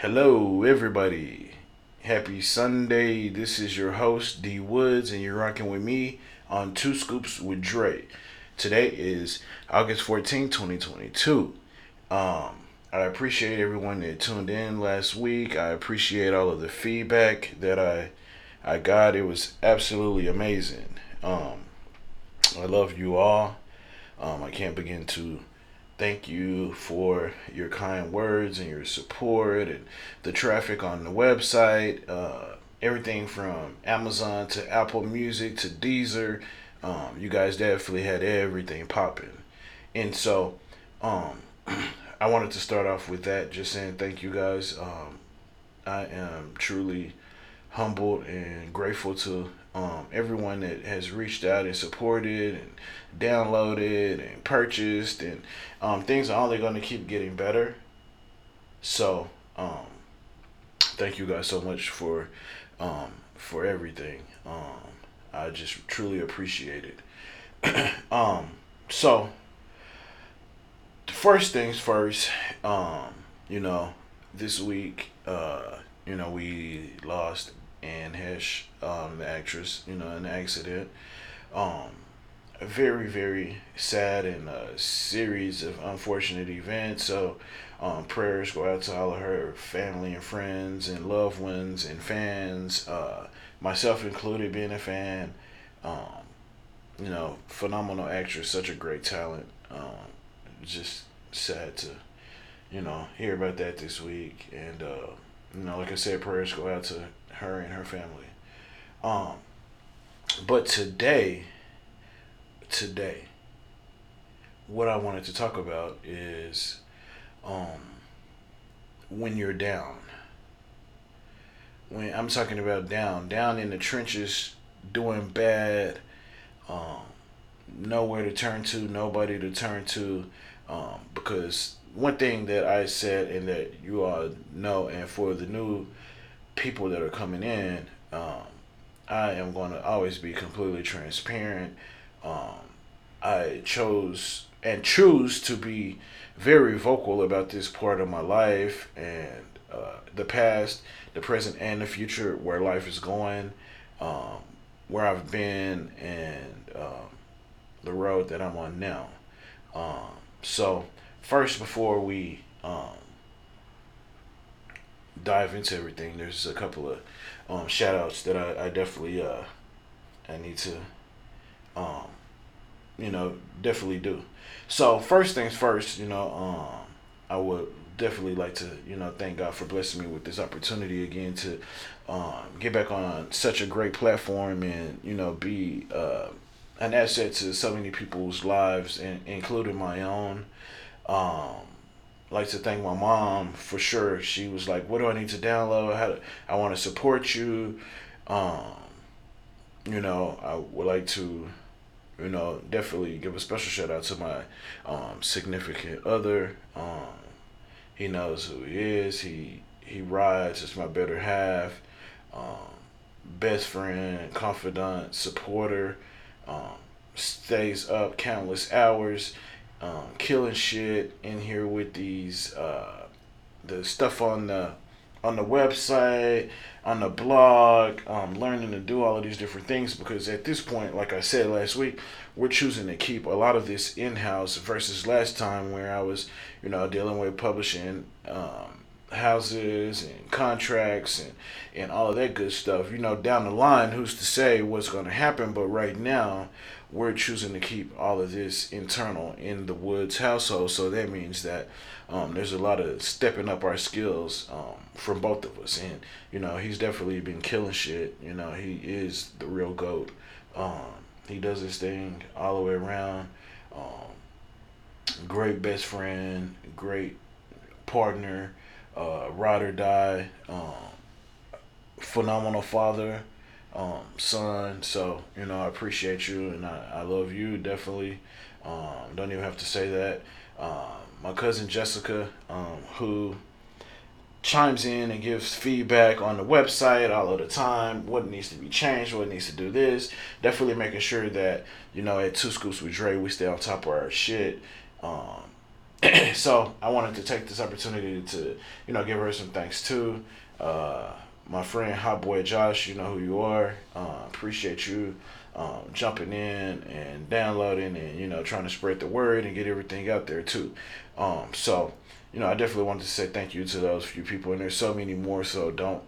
Hello, everybody. Happy Sunday. This is your host, Dee Woods, and you're rocking with me on Two Scoops with Dre. Today is August 14, 2022. Um, I appreciate everyone that tuned in last week. I appreciate all of the feedback that I I got. It was absolutely amazing. Um, I love you all. Um, I can't begin to thank you for your kind words and your support and the traffic on the website. Uh, everything from Amazon to Apple Music to Deezer. Um, you guys definitely had everything popping. And so, um, I wanted to start off with that, just saying thank you guys. Um, I am truly humbled and grateful to um, everyone that has reached out and supported and downloaded and purchased and um, things are only going to keep getting better. So um, thank you guys so much for um, for everything. Um, i just truly appreciate it. Um, so first things first um, you know this week uh, you know we lost Anne Heche, um, the actress, you know, an accident. Um, a very, very sad and a series of unfortunate events. So, um, prayers go out to all of her family and friends and loved ones and fans, uh, myself included, being a fan. Um, you know, phenomenal actress, such a great talent. Um, just sad to, you know, hear about that this week. And, uh, you know, like I said, prayers go out to her and her family. Um, but today, today, what I wanted to talk about is um, when you're down. When I'm talking about down, down in the trenches, doing bad, um, nowhere to turn to, nobody to turn to, um, because one thing that I said and that you all know, and for the new people that are coming in, um, I am going to always be completely transparent. Um, I chose and choose to be very vocal about this part of my life and uh, the past, the present, and the future, where life is going, um, where I've been, and um, the road that I'm on now. Um, so, first, before we um, dive into everything, there's a couple of um, shout outs that I, I definitely uh, I need to um, you know definitely do. So first things first, you know, um, I would definitely like to you know thank God for blessing me with this opportunity again to um, get back on such a great platform and you know be uh, an asset to so many people's lives and including my own. Um, like to thank my mom for sure. She was like, "What do I need to download? How do, I want to support you." Um, you know, I would like to, you know, definitely give a special shout out to my um, significant other. Um, he knows who he is. He he rides. It's my better half, um, best friend, confidant, supporter. Um, stays up countless hours um, killing shit in here with these uh, the stuff on the on the website, on the blog, um, learning to do all of these different things because at this point, like I said last week, we're choosing to keep a lot of this in house versus last time where I was, you know, dealing with publishing um, houses and contracts and, and all of that good stuff. You know, down the line, who's to say what's going to happen? But right now, we're choosing to keep all of this internal in the Woods household. So that means that um, there's a lot of stepping up our skills um, from both of us. And, you know, he's definitely been killing shit. You know, he is the real GOAT. Um, he does his thing all the way around. Um, great best friend, great partner, uh, ride or die, um, phenomenal father um, son. So you know, I appreciate you and I, I love you definitely. Um, don't even have to say that. Um, my cousin Jessica, um, who chimes in and gives feedback on the website all of the time. What needs to be changed? What needs to do this? Definitely making sure that you know at Two Scoops with Dre, we stay on top of our shit. Um, so I wanted to take this opportunity to, you know, give her some thanks too. Uh, my friend Hot Boy Josh, you know who you are. Uh, appreciate you um, jumping in and downloading and you know trying to spread the word and get everything out there too. Um, so you know I definitely wanted to say thank you to those few people and there's so many more. So don't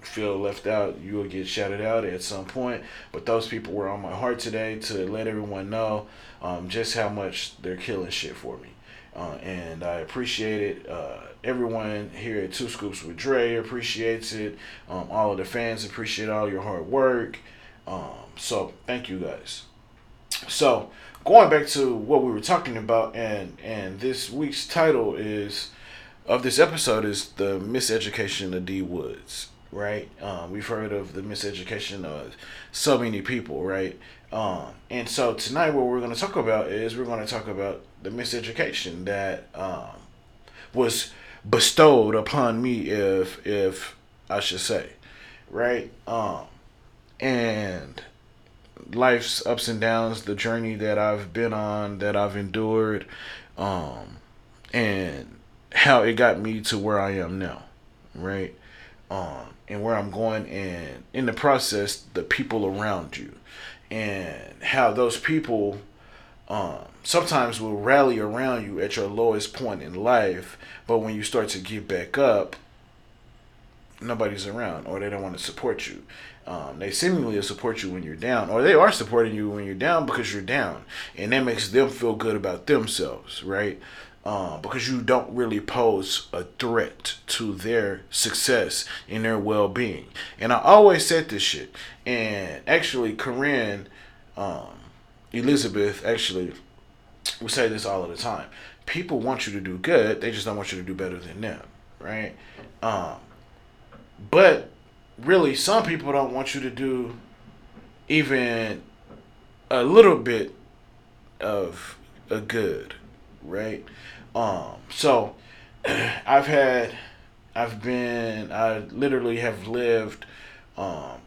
feel left out. You will get shouted out at some point. But those people were on my heart today to let everyone know um, just how much they're killing shit for me. Uh, and I appreciate it. Uh, everyone here at Two Scoops with Dre appreciates it. Um, all of the fans appreciate all your hard work. Um, so thank you guys. So going back to what we were talking about, and and this week's title is of this episode is the miseducation of Dee Woods. Right, um, we've heard of the miseducation of so many people, right? Um, and so tonight, what we're going to talk about is we're going to talk about the miseducation that um, was bestowed upon me, if if I should say, right? Um, and life's ups and downs, the journey that I've been on, that I've endured, um, and how it got me to where I am now, right? Um, and where I'm going, and in the process, the people around you, and how those people um, sometimes will rally around you at your lowest point in life, but when you start to get back up, nobody's around or they don't want to support you. Um, they seemingly support you when you're down, or they are supporting you when you're down because you're down, and that makes them feel good about themselves, right? Um, because you don't really pose a threat to their success and their well being. And I always said this shit. And actually, Corinne, um, Elizabeth, actually, we say this all of the time. People want you to do good, they just don't want you to do better than them, right? Um, but really, some people don't want you to do even a little bit of a good, right? Um, so I've had, I've been, I literally have lived um,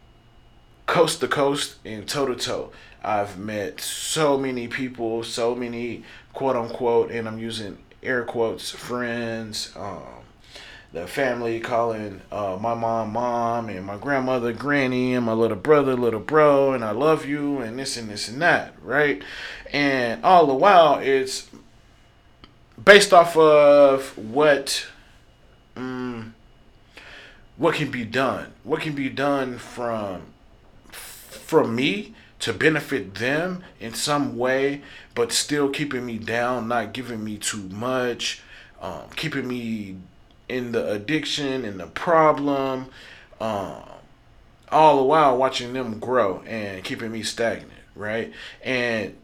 coast to coast and toe to toe. I've met so many people, so many quote unquote, and I'm using air quotes, friends, um, the family calling uh, my mom mom and my grandmother granny and my little brother little bro and I love you and this and this and that, right? And all the while it's based off of what um, what can be done, what can be done from from me to benefit them in some way, but still keeping me down, not giving me too much, um, keeping me in the addiction and the problem, um, all the while watching them grow and keeping me stagnant, right? And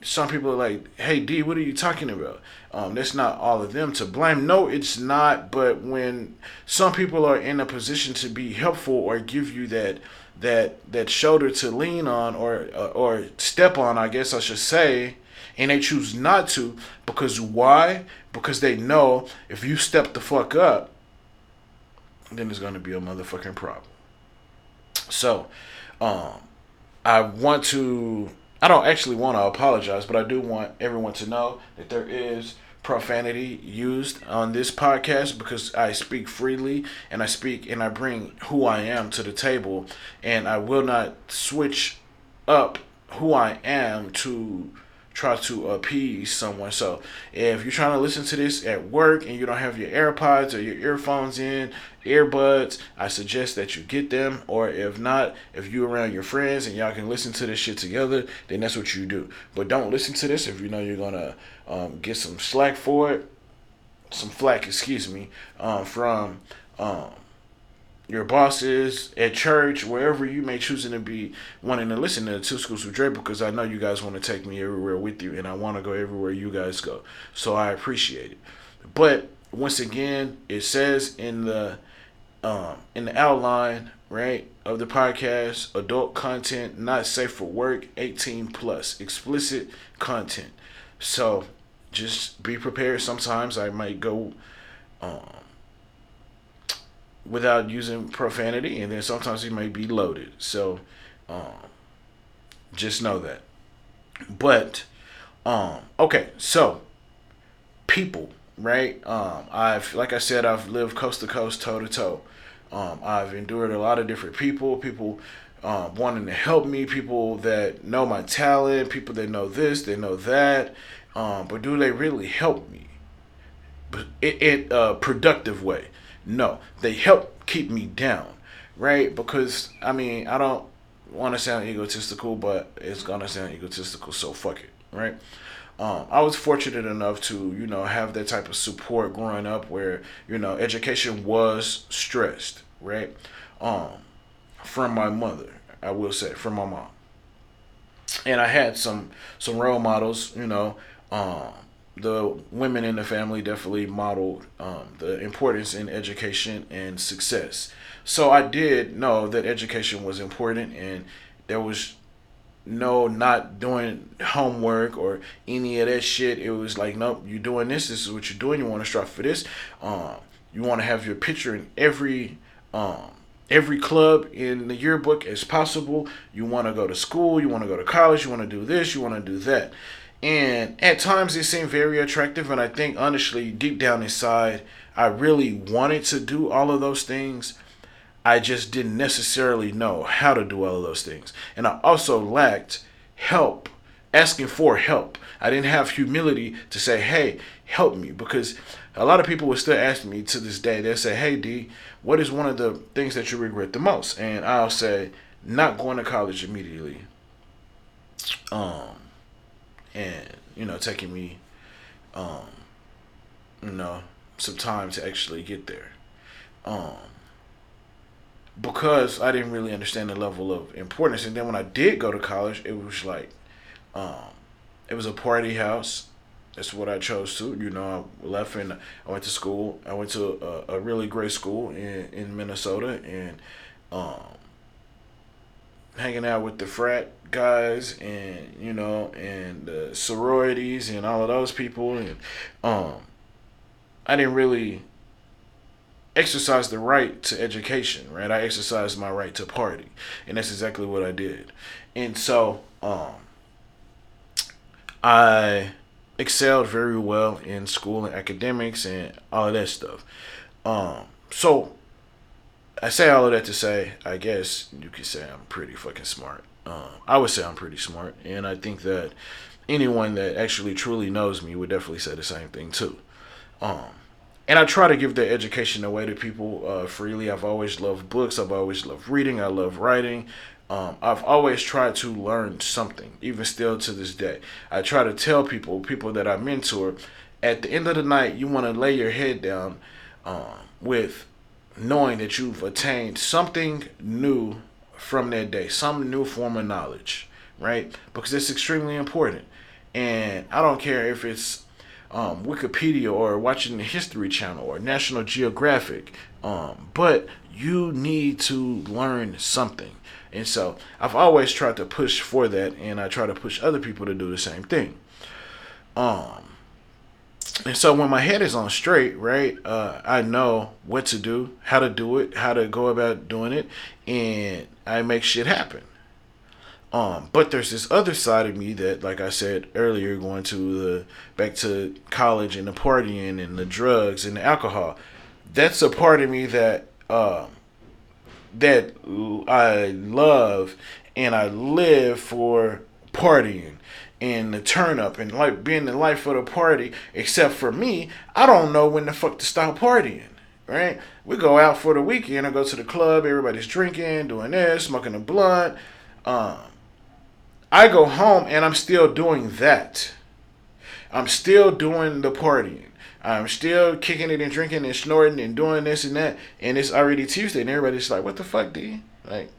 some people are like, "Hey D, what are you talking about?" Um, that's not all of them to blame. No, it's not. But when some people are in a position to be helpful or give you that that that shoulder to lean on or or step on, I guess I should say, and they choose not to because why? Because they know if you step the fuck up, then there's gonna be a motherfucking problem. So, um, I want to. I don't actually want to apologize, but I do want everyone to know that there is profanity used on this podcast because I speak freely and I speak and I bring who I am to the table. And I will not switch up who I am to try to appease someone. So if you're trying to listen to this at work and you don't have your AirPods or your earphones in, earbuds, I suggest that you get them. Or if not, if you're around your friends and y'all can listen to this shit together, then that's what you do. But don't listen to this if you know you're gonna um, get some slack for it, some flack, excuse me, um, from um, your bosses at church, wherever you may choosing to be wanting to listen to Two Scoops with Dre because I know you guys want to take me everywhere with you and I want to go everywhere you guys go. So I appreciate it. But once again, it says in the um, in the outline, right, of the podcast, adult content not safe for work, 18 plus, explicit content. So just be prepared. Sometimes I might go um, without using profanity, and then sometimes it may be loaded. So um, just know that. But um, okay, so people, right? Um, I've, like I said, I've lived coast to coast, toe to toe. Um, I've endured a lot of different people, people um, wanting to help me, people that know my talent, people that know this, they know that. Um, but do they really help me? In, in a productive way? No, they help keep me down, right? Because I mean, I don't want to sound egotistical, but it's gonna sound egotistical, so fuck it, right? Um, I was fortunate enough to, you know, have that type of support growing up where, you know, education was stressed, right? Um, from my mother, I will say, from my mom. And I had some some role models, you know, um, the women in the family definitely modeled um, the importance in education and success. So I did know that education was important, and there was no not doing homework or any of that shit. It was like, nope, you're doing this. This is what you're doing. You want to strive for this. Um, you want to have your picture in every um, every club in the yearbook as possible. You want to go to school. You want to go to college. You want to do this. You want to do that. And at times it seemed very attractive. And I think honestly, deep down inside, I really wanted to do all of those things. I just didn't necessarily know how to do all of those things. And I also lacked help, asking for help. I didn't have humility to say, hey, help me. Because a lot of people would still ask me to this day, they'll say, hey, D, what is one of the things that you regret the most? And I'll say, not going to college immediately. Um, and, you know, taking me, um, you know, some time to actually get there. Um, because I didn't really understand the level of importance. And then when I did go to college, it was like, um, it was a party house. That's what I chose to. You know, I left and I went to school. I went to a, a really great school in, in Minnesota and um, hanging out with the frat guys and, you know, and sororities and all of those people. And um, I didn't really exercise the right to education, right? I exercised my right to party, and that's exactly what I did. And so, um, I excelled very well in school and academics and all of that stuff. Um, so I say all of that to say, I guess you could say I'm pretty fucking smart. Um, I would say I'm pretty smart, and I think that anyone that actually truly knows me would definitely say the same thing too. Um, and I try to give the education away to people uh, freely. I've always loved books. I've always loved reading. I love writing. Um, I've always tried to learn something, even still to this day. I try to tell people, people that I mentor, at the end of the night, you want to lay your head down um, with knowing that you've attained something new from that day, some new form of knowledge, right? Because it's extremely important. And I don't care if it's um, Wikipedia or watching the History Channel or National Geographic. Um, but you need to learn something. And so I've always tried to push for that, and I try to push other people to do the same thing. Um, and so when my head is on straight, right, uh, I know what to do, how to do it, how to go about doing it, and I make shit happen. Um, but there's this other side of me that, like I said earlier, going to the back to college and the partying and the drugs and the alcohol. That's a part of me that uh, that I love and I live for partying and the turn up and like being the life of the party. Except for me, I don't know when the fuck to stop partying. Right? We go out for the weekend. I go to the club. Everybody's drinking, doing this, smoking a blunt. Um, I go home and I'm still doing that. I'm still doing the partying. I'm still kicking it and drinking and snorting and doing this and that. And it's already Tuesday and everybody's like, what the fuck, D? Like,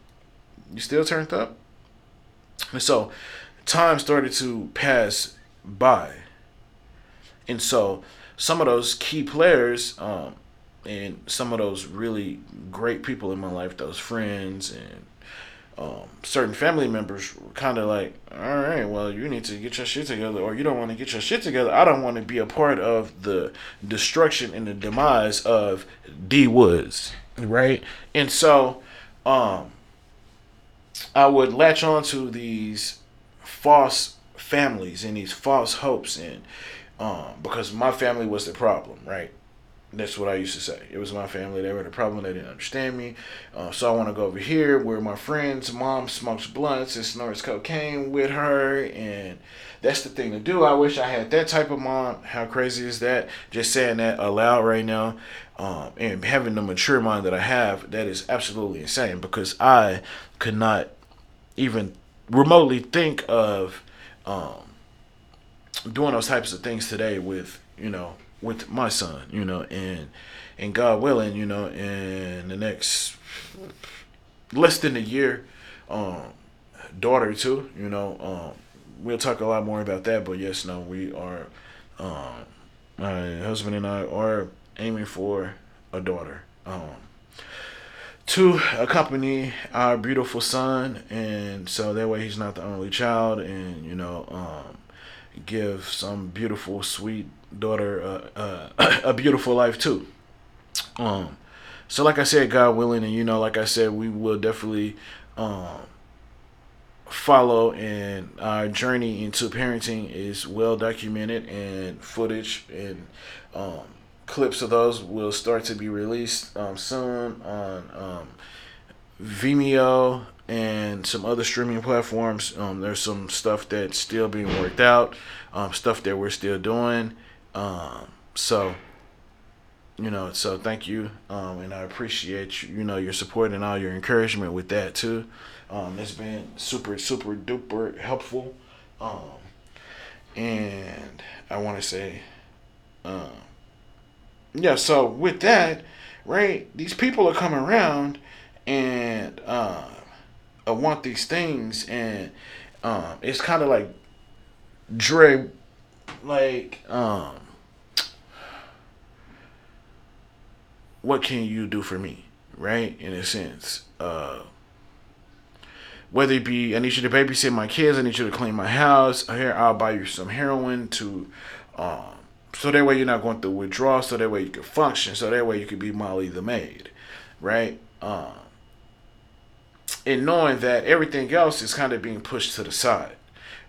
you still turned up? And so time started to pass by. And so some of those key players, um, and some of those really great people in my life, those friends and um, certain family members were kind of like, all right, well, you need to get your shit together, or you don't want to get your shit together. I don't want to be a part of the destruction and the demise of Dee Woods, right? And so, um, I would latch on to these false families and these false hopes and um, because my family was the problem, right? That's what I used to say. It was my family. They were the problem. They didn't understand me. Uh, so I want to go over here where my friend's mom smokes blunts and snorts cocaine with her. And that's the thing to do. I wish I had that type of mom. How crazy is that? Just saying that aloud right now. Um, and having the mature mind that I have, that is absolutely insane because I could not even remotely think of um, doing those types of things today with, you know, with my son, you know, and and God willing, you know, in the next less than a year, um, daughter too, you know, um, we'll talk a lot more about that. But yes, no, we are, um, my husband and I are aiming for a daughter, um, to accompany our beautiful son, and so that way he's not the only child, and you know, um, give some beautiful, sweet daughter uh, uh, a beautiful life too. Um, so like I said, God willing, and you know, like I said, we will definitely um, follow, and our journey into parenting is well documented, and footage and um, clips of those will start to be released um, soon on um, Vimeo and some other streaming platforms. Um, there's some stuff that's still being worked out, um, stuff that we're still doing. Um, so, you know, so thank you, um, and I appreciate you, you know your support and all your encouragement with that too. It's been super super duper helpful, and I want to say, um, yeah. So with that, right, these people are coming around and uh, I want these things, and um, it's kind of like Dre, like um what can you do for me, right? In a sense, uh, whether it be I need you to babysit my kids, I need you to clean my house. Here, I'll buy you some heroin to, um, so that way you're not going through withdrawal. So that way you can function. So that way you can be Molly the maid, right? Um, and knowing that everything else is kind of being pushed to the side,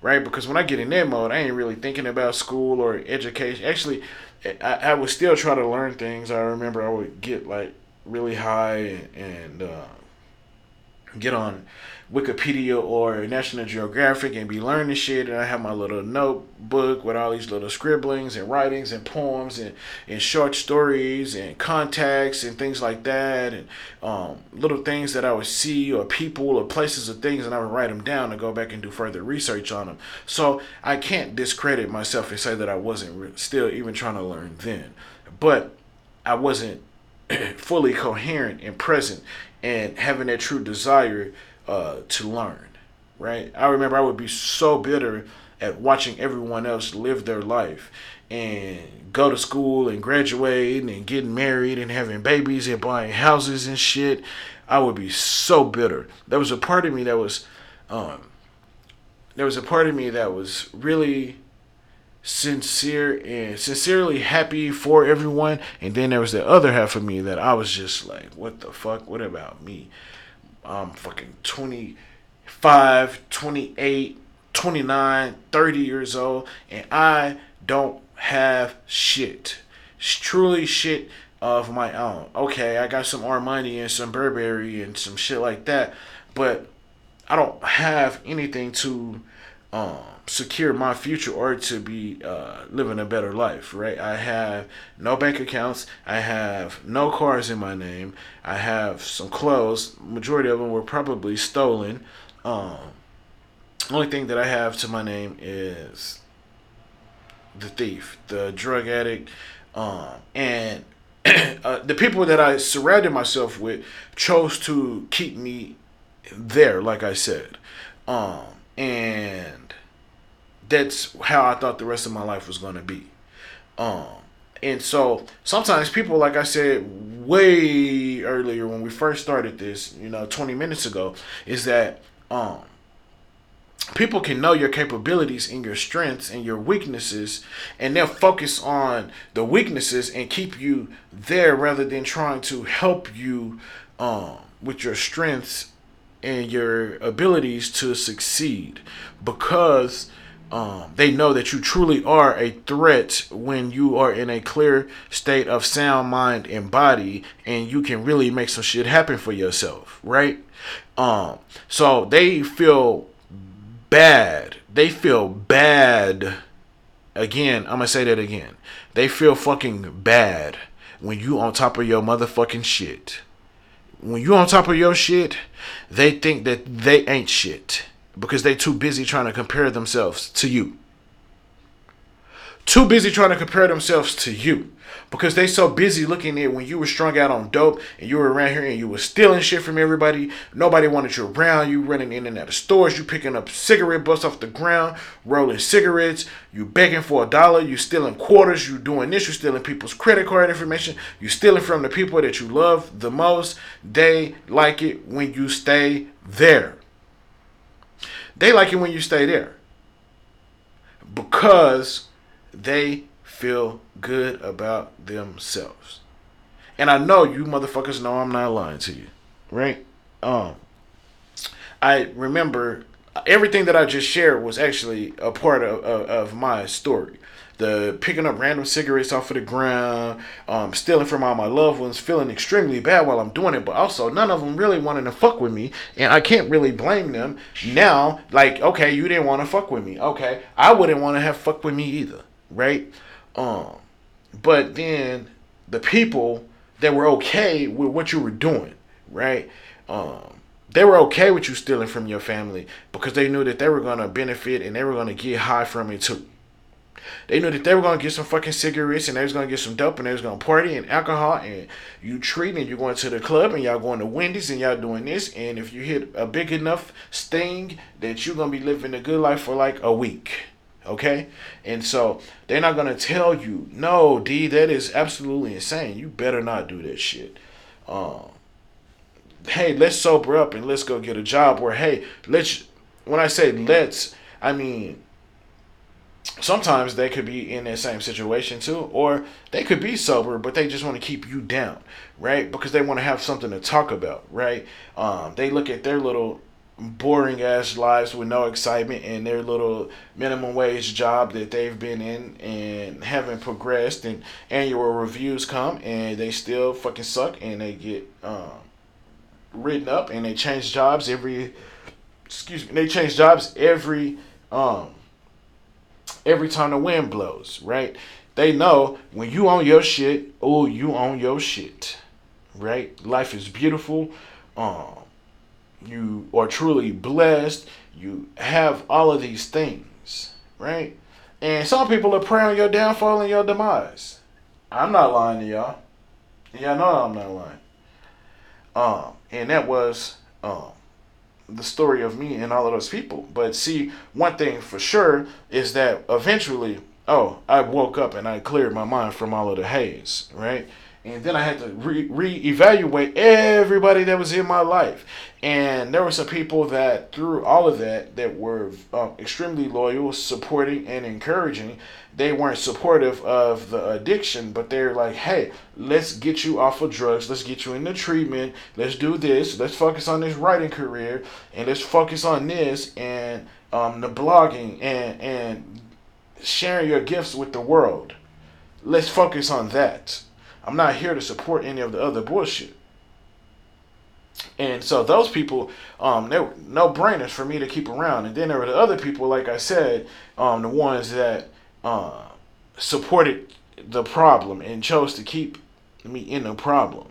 right? Because when I get in that mode, I ain't really thinking about school or education. Actually, I, I would still try to learn things. I remember I would get like really high and, and uh, get on Wikipedia or National Geographic and be learning shit. And I have my little notebook with all these little scribblings and writings and poems and, and short stories and contacts and things like that. And um, little things that I would see or people or places or things, and I would write them down and go back and do further research on them. So I can't discredit myself and say that I wasn't still even trying to learn then. But I wasn't fully coherent and present and having that true desire uh, to learn, right? I remember I would be so bitter at watching everyone else live their life and go to school and graduate and getting married and having babies and buying houses and shit. I would be so bitter. There was a part of me that was, um, there was a part of me that was really sincere and sincerely happy for everyone. And then there was the other half of me that I was just like, what the fuck? What about me? I'm fucking 25, 28, 29, 30 years old, and I don't have shit. It's truly shit of my own. Okay, I got some Armani and some Burberry and some shit like that, but I don't have anything to um, secure my future or to be uh, living a better life, right? I have no bank accounts. I have no cars in my name. I have some clothes. Majority of them were probably stolen. Um, only thing that I have to my name is the thief, the drug addict, um, and uh, the people that I surrounded myself with chose to keep me there, like I said. Um, and that's how I thought the rest of my life was going to be. Um, and so sometimes people, like I said way earlier when we first started this, you know, 20 minutes ago, is that um, people can know your capabilities and your strengths and your weaknesses, and they'll focus on the weaknesses and keep you there rather than trying to help you um, with your strengths and your abilities to succeed because um, they know that you truly are a threat when you are in a clear state of sound mind and body and you can really make some shit happen for yourself right? Um so they feel bad. They feel bad. Again i'm gonna say that again. They feel fucking bad when you on top of your motherfucking shit. When you on top of your shit they think that they ain't shit because they too busy trying to compare themselves to you. Too busy trying to compare themselves to you because they so busy looking at when you were strung out on dope and you were around here and you were stealing shit from everybody. Nobody wanted you around. You running in and out of stores. You picking up cigarette butts off the ground, rolling cigarettes. You begging for a dollar. You stealing quarters. You doing this. You stealing people's credit card information. You stealing from the people that you love the most. They like it when you stay there. They like it when you stay there because they feel good about themselves. And I know you motherfuckers know I'm not lying to you, right? Um, I remember everything that I just shared was actually a part of, of, of my story the picking up random cigarettes off of the ground, um, stealing from all my loved ones, feeling extremely bad while I'm doing it, but also none of them really wanting to fuck with me, and I can't really blame them now. Like, okay, you didn't want to fuck with me, okay, I wouldn't want to have fucked with me either, right? Um, but then the people that were okay with what you were doing, right? Um, they were okay with you stealing from your family because they knew that they were gonna benefit and they were gonna get high from it too. They knew that they were gonna get some fucking cigarettes and they was gonna get some dope and they was gonna party and alcohol and you treating and you going to the club and y'all going to Wendy's and y'all doing this and if you hit a big enough sting that you're gonna be living a good life for like a week. Okay? And so they're not gonna tell you, no, D, that is absolutely insane. You better not do that shit. Um hey, let's sober up and let's go get a job where hey, let's when I say let's, I mean sometimes they could be in that same situation too, or they could be sober, but they just want to keep you down, right? Because they want to have something to talk about, right? Um, they look at their little boring ass lives with no excitement and their little minimum wage job that they've been in and haven't progressed and annual reviews come and they still fucking suck and they get um, written up and they change jobs every excuse me they change jobs every um every time the wind blows, right? They know when you own your shit, oh, you own your shit, right? Life is beautiful. Um, you are truly blessed. You have all of these things, right? And some people are praying your downfall and your demise. I'm not lying to y'all. Y'all know I'm not lying. Um, and that was um the story of me and all of those people. But see, one thing for sure is that eventually, oh, I woke up and I cleared my mind from all of the haze, right? And then I had to re reevaluate everybody that was in my life. And there were some people that, through all of that, that were um, extremely loyal, supporting, and encouraging. They weren't supportive of the addiction, but they're like, hey, let's get you off of drugs. Let's get you into treatment. Let's do this. Let's focus on this writing career. And let's focus on this and um, the blogging and, and sharing your gifts with the world. Let's focus on that I'm not here to support any of the other bullshit. And so those people, um, they were no brainers for me to keep around. And then there were the other people, like I said, um, the ones that uh, supported the problem and chose to keep me in the problem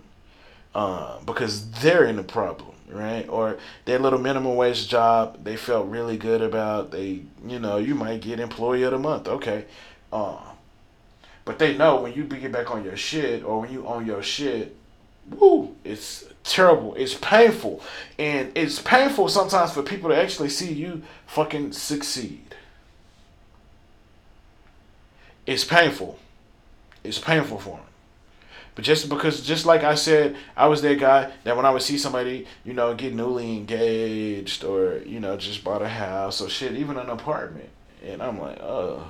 uh, because they're in the problem, right? Or their little minimum wage job they felt really good about. They, you know, you might get employee of the month, okay. Uh, but they know when you get back on your shit or when you own your shit, woo, it's terrible. It's painful. And it's painful sometimes for people to actually see you fucking succeed. It's painful. It's painful for them. But just because, just like I said, I was that guy that when I would see somebody, you know, get newly engaged or, you know, just bought a house or shit, even an apartment. And I'm like, oh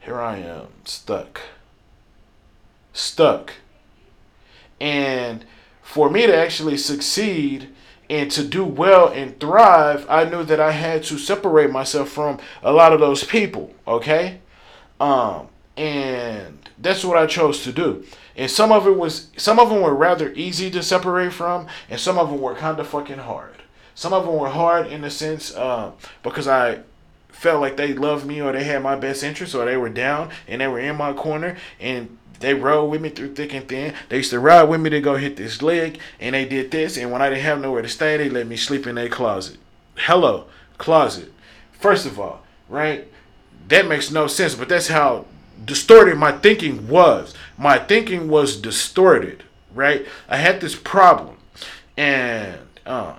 here I am, stuck. Stuck. And for me to actually succeed And to do well and thrive, I knew that I had to separate myself from a lot of those people. Okay, um, and that's what I chose to do. And some of it was, some of them were rather easy to separate from, and some of them were kind of fucking hard. Some of them were hard in the sense uh, because I felt like they loved me or they had my best interest or they were down and they were in my corner and they rode with me through thick and thin. They used to ride with me to go hit this leg and they did this. And when I didn't have nowhere to stay, they let me sleep in their closet. Hello, closet. First of all, right? That makes no sense, but that's how distorted my thinking was. My thinking was distorted, right? I had this problem. And, um,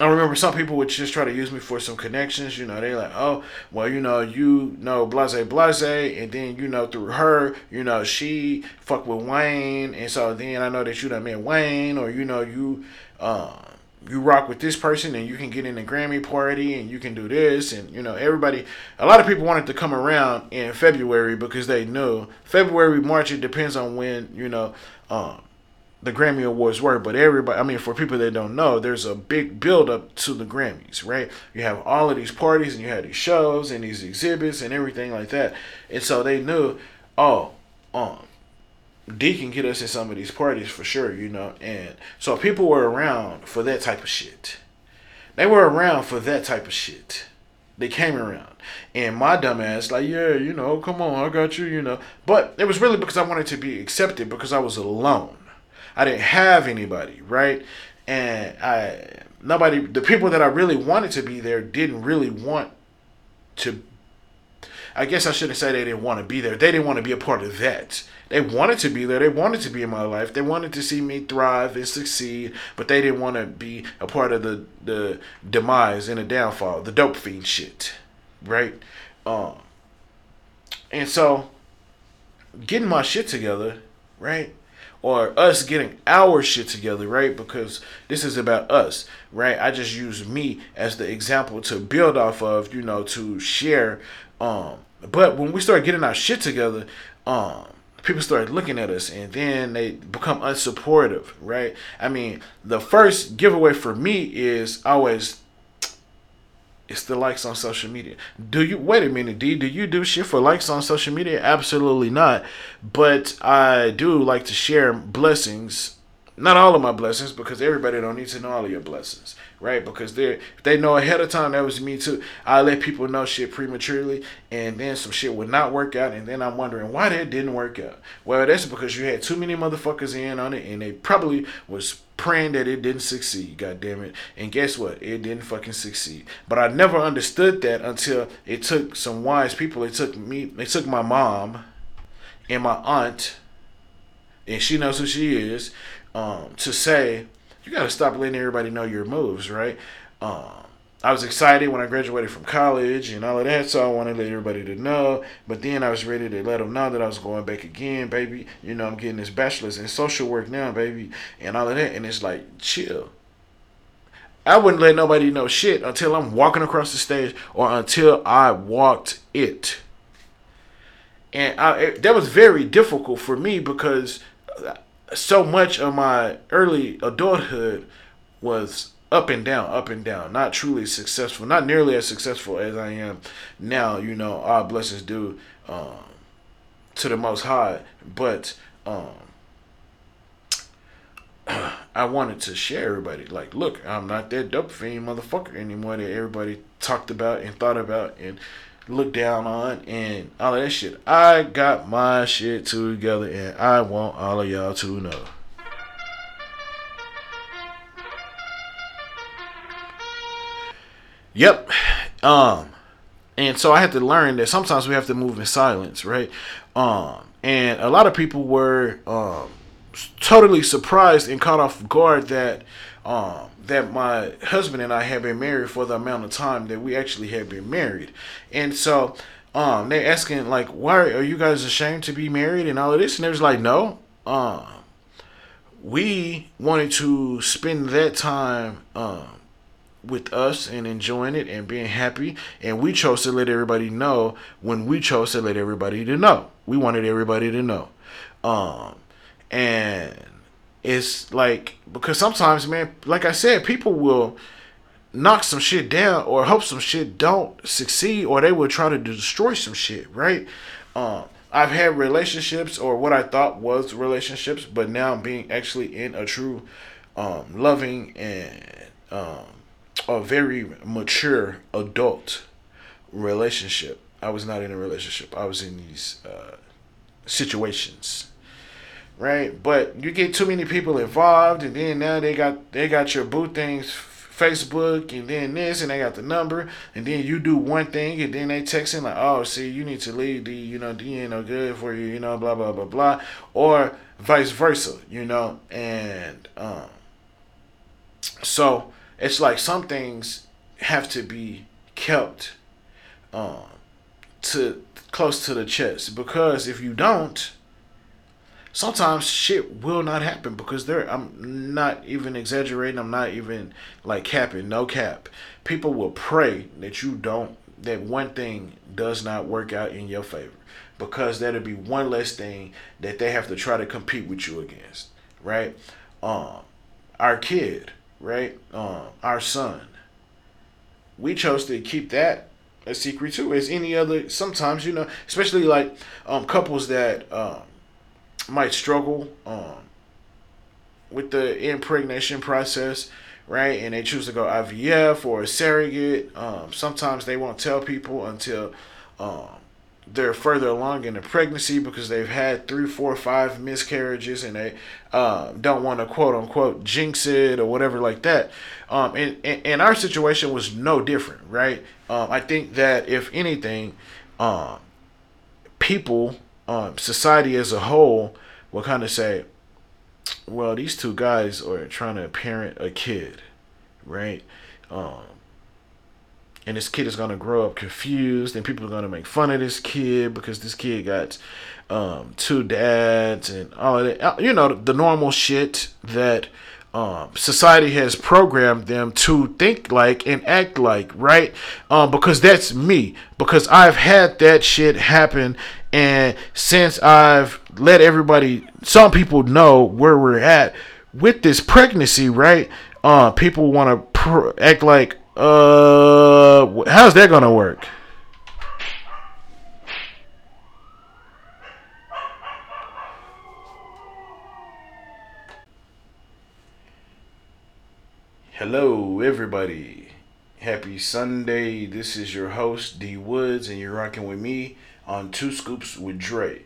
I remember some people would just try to use me for some connections. You know, they like, oh, well, you know, you know, blase, blase, and then you know through her, you know, she fuck with Wayne, and so then I know that you done met Wayne, or you know, you, uh, you rock with this person, and you can get in the Grammy party, and you can do this, and you know, everybody. A lot of people wanted to come around in February because they knew February, March. It depends on when you know. Um, the Grammy Awards were, but everybody, I mean, for people that don't know, there's a big build up to the Grammys, right? You have all of these parties and you have these shows and these exhibits and everything like that. And so they knew, oh, um, D can get us in some of these parties for sure, you know? And so people were around for that type of shit. They were around for that type of shit. They came around. And my dumbass, like, yeah, you know, come on, I got you, you know. But it was really because I wanted to be accepted because I was alone I didn't have anybody, right? And I nobody the people that I really wanted to be there didn't really want to I guess I shouldn't say they didn't want to be there. They didn't want to be a part of that. They wanted to be there. They wanted to be in my life. They wanted to see me thrive and succeed, but they didn't want to be a part of the the demise and the downfall, the dope fiend shit, right? Um, and so getting my shit together, right? Or us getting our shit together, right? Because this is about us, right? I just use me as the example to build off of, you know, to share. Um, but when we start getting our shit together, um, people start looking at us and then they become unsupportive, right? I mean, the first giveaway for me is always it's the likes on social media. Do you wait a minute, D? Do you do shit for likes on social media? Absolutely not. But I do like to share blessings. Not all of my blessings, because everybody don't need to know all of your blessings, right? Because they if they know ahead of time that was me too. I let people know shit prematurely, and then some shit would not work out, and then I'm wondering why that didn't work out. Well, that's because you had too many motherfuckers in on it, and they probably was praying that it didn't succeed, god damn it. And guess what? It didn't fucking succeed. But I never understood that until it took some wise people. It took me they took my mom and my aunt, and she knows who she is, um, to say, you gotta stop letting everybody know your moves, right? Um, I was excited when I graduated from college and all of that, so I wanted to let everybody to know. But then I was ready to let them know that I was going back again, baby. You know, I'm getting this bachelor's in social work now, baby, and all of that. And it's like, chill. I wouldn't let nobody know shit until I'm walking across the stage or until I walked it. And I, it, that was very difficult for me because so much of my early adulthood was up and down, up and down. Not truly successful, not nearly as successful as I am now. You know, our blessings due um, to the Most High, but um, I wanted to share everybody. Like, look, I'm not that dope fiend motherfucker anymore that everybody talked about and thought about and looked down on and all that shit. I got my shit together and I want all of y'all to know. Yep. Um, and so I had to learn that sometimes we have to move in silence, right? Um, and a lot of people were um, totally surprised and caught off guard that um, that my husband and I had been married for the amount of time that we actually had been married, and so um, they asking like, why are you guys ashamed to be married and all of this? And they was like, no, um, we wanted to spend that time um with us and enjoying it and being happy. And we chose to let everybody know when we chose to let everybody to know. We wanted everybody to know. Um and it's like because sometimes, man, like I said, people will knock some shit down or hope some shit don't succeed or they will try to destroy some shit, right? Um, I've had relationships or what I thought was relationships, but now I'm being actually in a true, um, loving and um, a very mature adult relationship. I was not in a relationship. I was in these uh, situations, right? But you get too many people involved, and then now they got they got your boot things Facebook and then this and they got the number and then you do one thing and then they text in like, oh, see, you need to leave the, you know, D ain't no good for you, you know, blah, blah, blah, blah. Or vice versa, you know. And um, so it's like some things have to be kept um, to close to the chest because if you don't, sometimes shit will not happen because there I'm not even exaggerating, I'm not even like capping, no cap. People will pray that you don't that one thing does not work out in your favor because that'll be one less thing that they have to try to compete with you against, right? Um our kid, right? Um our son. We chose to keep that a secret too as any other sometimes you know especially like um couples that um might struggle um, with the impregnation process, right? And they choose to go IVF or a surrogate. Um, sometimes they won't tell people until um, they're further along in the pregnancy because they've had three, four, five miscarriages and they uh, don't want to quote unquote jinx it or whatever like that. Um, and, and, and our situation was no different, right? Um, I think that if anything, um, people um, society as a whole will kind of say, well, these two guys are trying to parent a kid, right? Um, and this kid is going to grow up confused, and people are going to make fun of this kid because this kid got um, two dads and all of that. You know, the normal shit that um, society has programmed them to think like and act like, right? Um, because that's me. Because I've had that shit happen, and since I've let everybody, some people know where we're at with this pregnancy, right? Uh, people want to pr- act like, uh, how's that gonna work? Hello, everybody. Happy Sunday. This is your host, Dee Woods, and you're rocking with me on Two Scoops with Dre.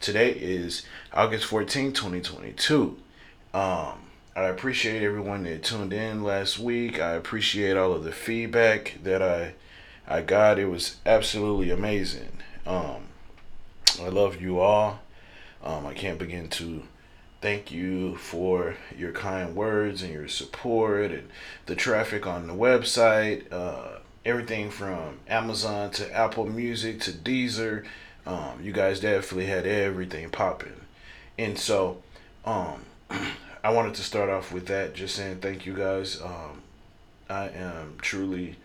Today is August 14, 2022. Um, I appreciate everyone that tuned in last week. I appreciate all of the feedback that I I got. It was absolutely amazing. Um, I love you all. Um, I can't begin to thank you for your kind words and your support and the traffic on the website. Uh, everything from Amazon to Apple Music to Deezer. Um, you guys definitely had everything popping. And so um, I wanted to start off with that, just saying thank you guys. Um, I am truly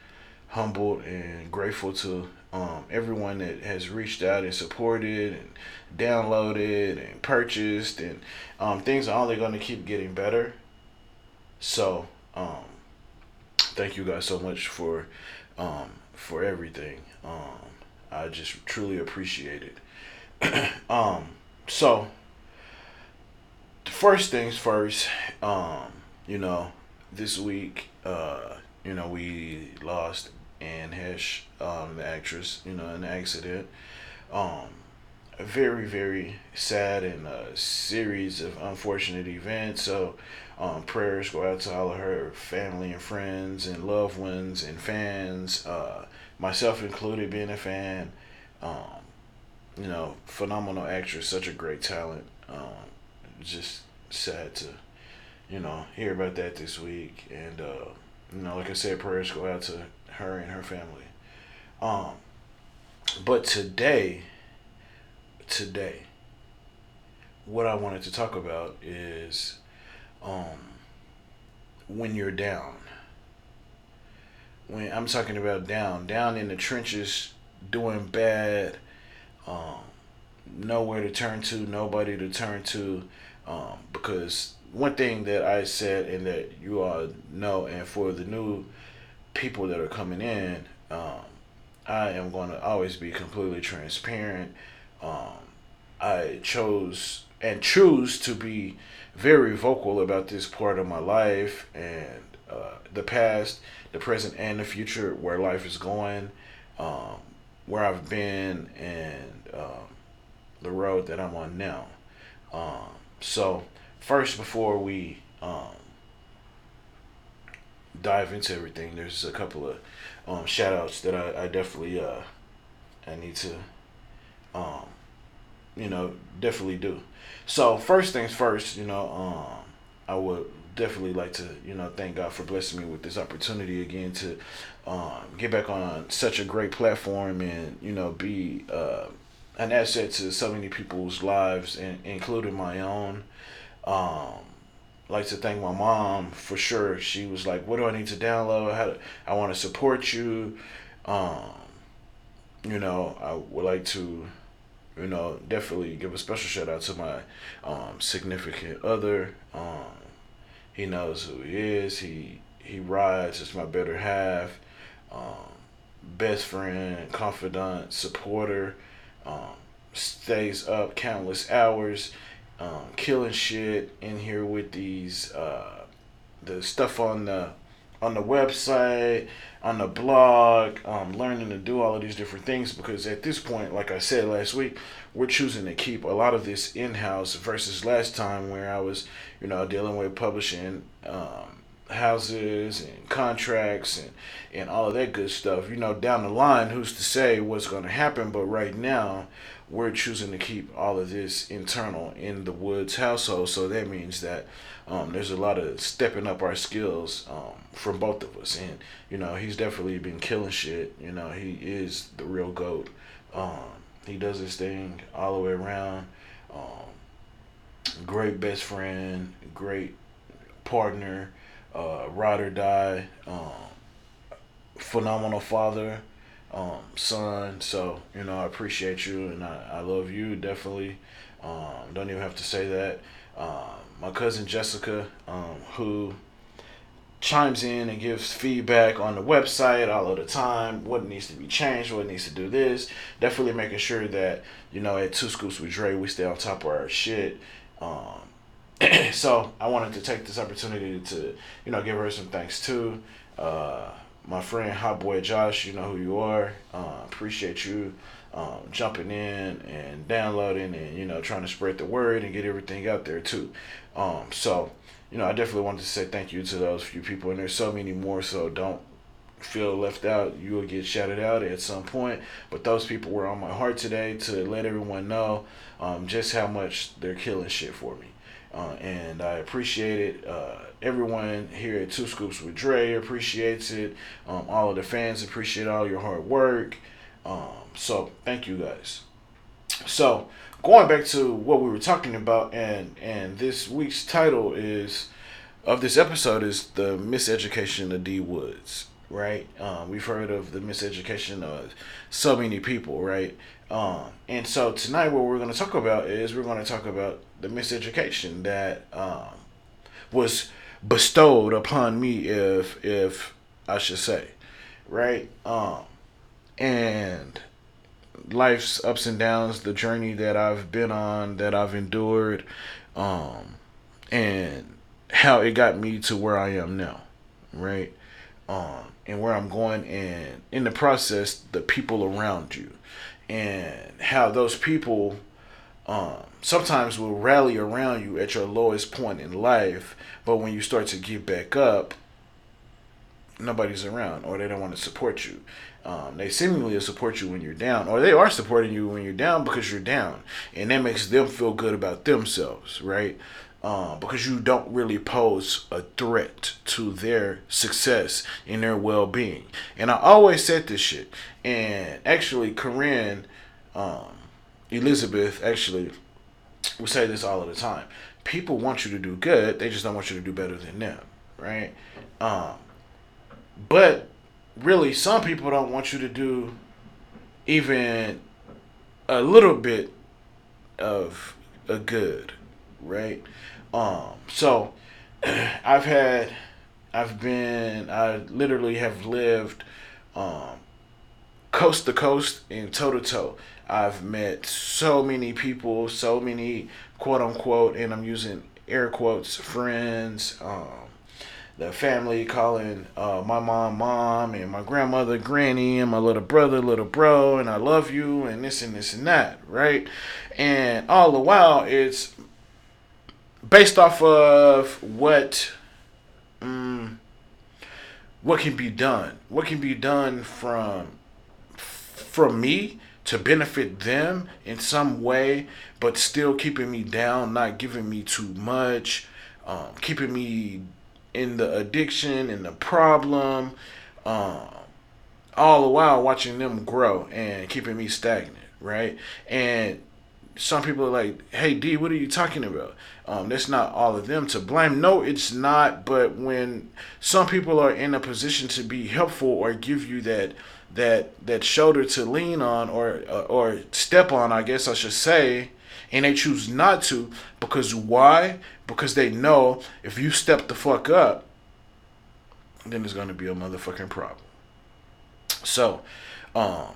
humbled and grateful to um, everyone that has reached out and supported and downloaded and purchased and um, things are only going to keep getting better. So um, thank you guys so much for um, for everything. Um, i just truly appreciate it. Um, so first things first um, you know this week uh, you know we lost Anne Heche, um, the actress, you know, in an accident. Um, very, very sad and a series of unfortunate events. So, um, prayers go out to all of her family and friends and loved ones and fans, uh, myself included, being a fan. Um, you know, phenomenal actress, such a great talent. Um, just sad to, you know, hear about that this week. And, uh, you know, like I said, prayers go out to her and her family. Um, but today, today, what I wanted to talk about is um, when you're down. When I'm talking about down, down in the trenches, doing bad, um, nowhere to turn to, nobody to turn to, Um, because one thing that I said and that you all know, and for the new people that are coming in, um, I am going to always be completely transparent. Um, I chose and choose to be very vocal about this part of my life and uh, the past, the present, and the future, where life is going, um, where I've been, and um, the road that I'm on now. Um, so, first, before we um, dive into everything, there's a couple of um, shout outs that I, I definitely uh, I need to, um, you know, definitely do. So, first things first, you know, um, I would definitely like to, you know, thank God for blessing me with this opportunity again to um, get back on such a great platform and, you know, be uh, an asset to so many people's lives, and including my own. Um, like to thank my mom for sure. She was like, "What do I need to download? How do, I want to support you." Um, you know, I would like to, you know, definitely give a special shout out to my um, significant other. Um, he knows who he is. He he rides as my better half, um, best friend, confidant, supporter. Um, stays up countless hours um, killing shit in here with these uh, the stuff on the on the website, on the blog, um, learning to do all of these different things because at this point, like I said last week, we're choosing to keep a lot of this in house versus last time where I was, you know, dealing with publishing um, houses and contracts and, and all of that good stuff. You know, down the line, who's to say what's going to happen? But right now, we're choosing to keep all of this internal in the Woods household. So that means that um, there's a lot of stepping up our skills um, from both of us. And, you know, he's definitely been killing shit. You know, he is the real GOAT. Um, he does his thing all the way around. Um, great best friend, great partner, uh, ride or die, um, phenomenal father um, son. So you know, I appreciate you and I, I love you definitely. Um, don't even have to say that. Um, my cousin Jessica, um, who chimes in and gives feedback on the website all of the time. What needs to be changed? What needs to do this? Definitely making sure that you know at Two Scoops with Dre, we stay on top of our shit. Um, so I wanted to take this opportunity to you know give her some thanks too. Uh, my friend Hot Boy Josh, you know who you are. Uh, appreciate you um, jumping in and downloading and you know trying to spread the word and get everything out there too. Um, so you know I definitely wanted to say thank you to those few people and there's so many more. So don't feel left out. You will get shouted out at some point. But those people were on my heart today to let everyone know um, just how much they're killing shit for me. Uh, and I appreciate it. Uh, everyone here at Two Scoops with Dre appreciates it. Um, all of the fans appreciate all your hard work. Um, so thank you guys. So going back to what we were talking about, and and this week's title is of this episode is the miseducation of Dee Woods. Right, um, we've heard of the miseducation of so many people, right? Um, and so tonight, what we're going to talk about is we're going to talk about the miseducation that um, was bestowed upon me, if if I should say, right? Um, and life's ups and downs, the journey that I've been on, that I've endured, um, and how it got me to where I am now, right? Um, and where I'm going, and in the process, the people around you, and how those people um, sometimes will rally around you at your lowest point in life, but when you start to get back up, nobody's around or they don't want to support you. Um, they seemingly support you when you're down, or they are supporting you when you're down because you're down, and that makes them feel good about themselves, right? Um, because you don't really pose a threat to their success and their well-being. And I always said this shit, and actually, Corinne, um, Elizabeth, actually, we say this all of the time. People want you to do good, they just don't want you to do better than them, right? Um, but really, some people don't want you to do even a little bit of a good, right? Um, so I've had, I've been, I literally have lived, um, coast to coast and toe to toe. I've met so many people, so many quote unquote, and I'm using air quotes, friends, um, the family calling uh, my mom mom and my grandmother granny and my little brother little bro and I love you and this and this and that, right? And all the while it's based off of what um, what can be done. What can be done from from me to benefit them in some way, but still keeping me down, not giving me too much, um, keeping me in the addiction and the problem, um, all the while watching them grow and keeping me stagnant, right? And some people are like, "Hey D, what are you talking about?" Um, that's not all of them to blame. No, it's not. But when some people are in a position to be helpful or give you that that that shoulder to lean on or or step on, I guess I should say, and they choose not to because why? Because they know if you step the fuck up, then there's gonna be a motherfucking problem. So, um,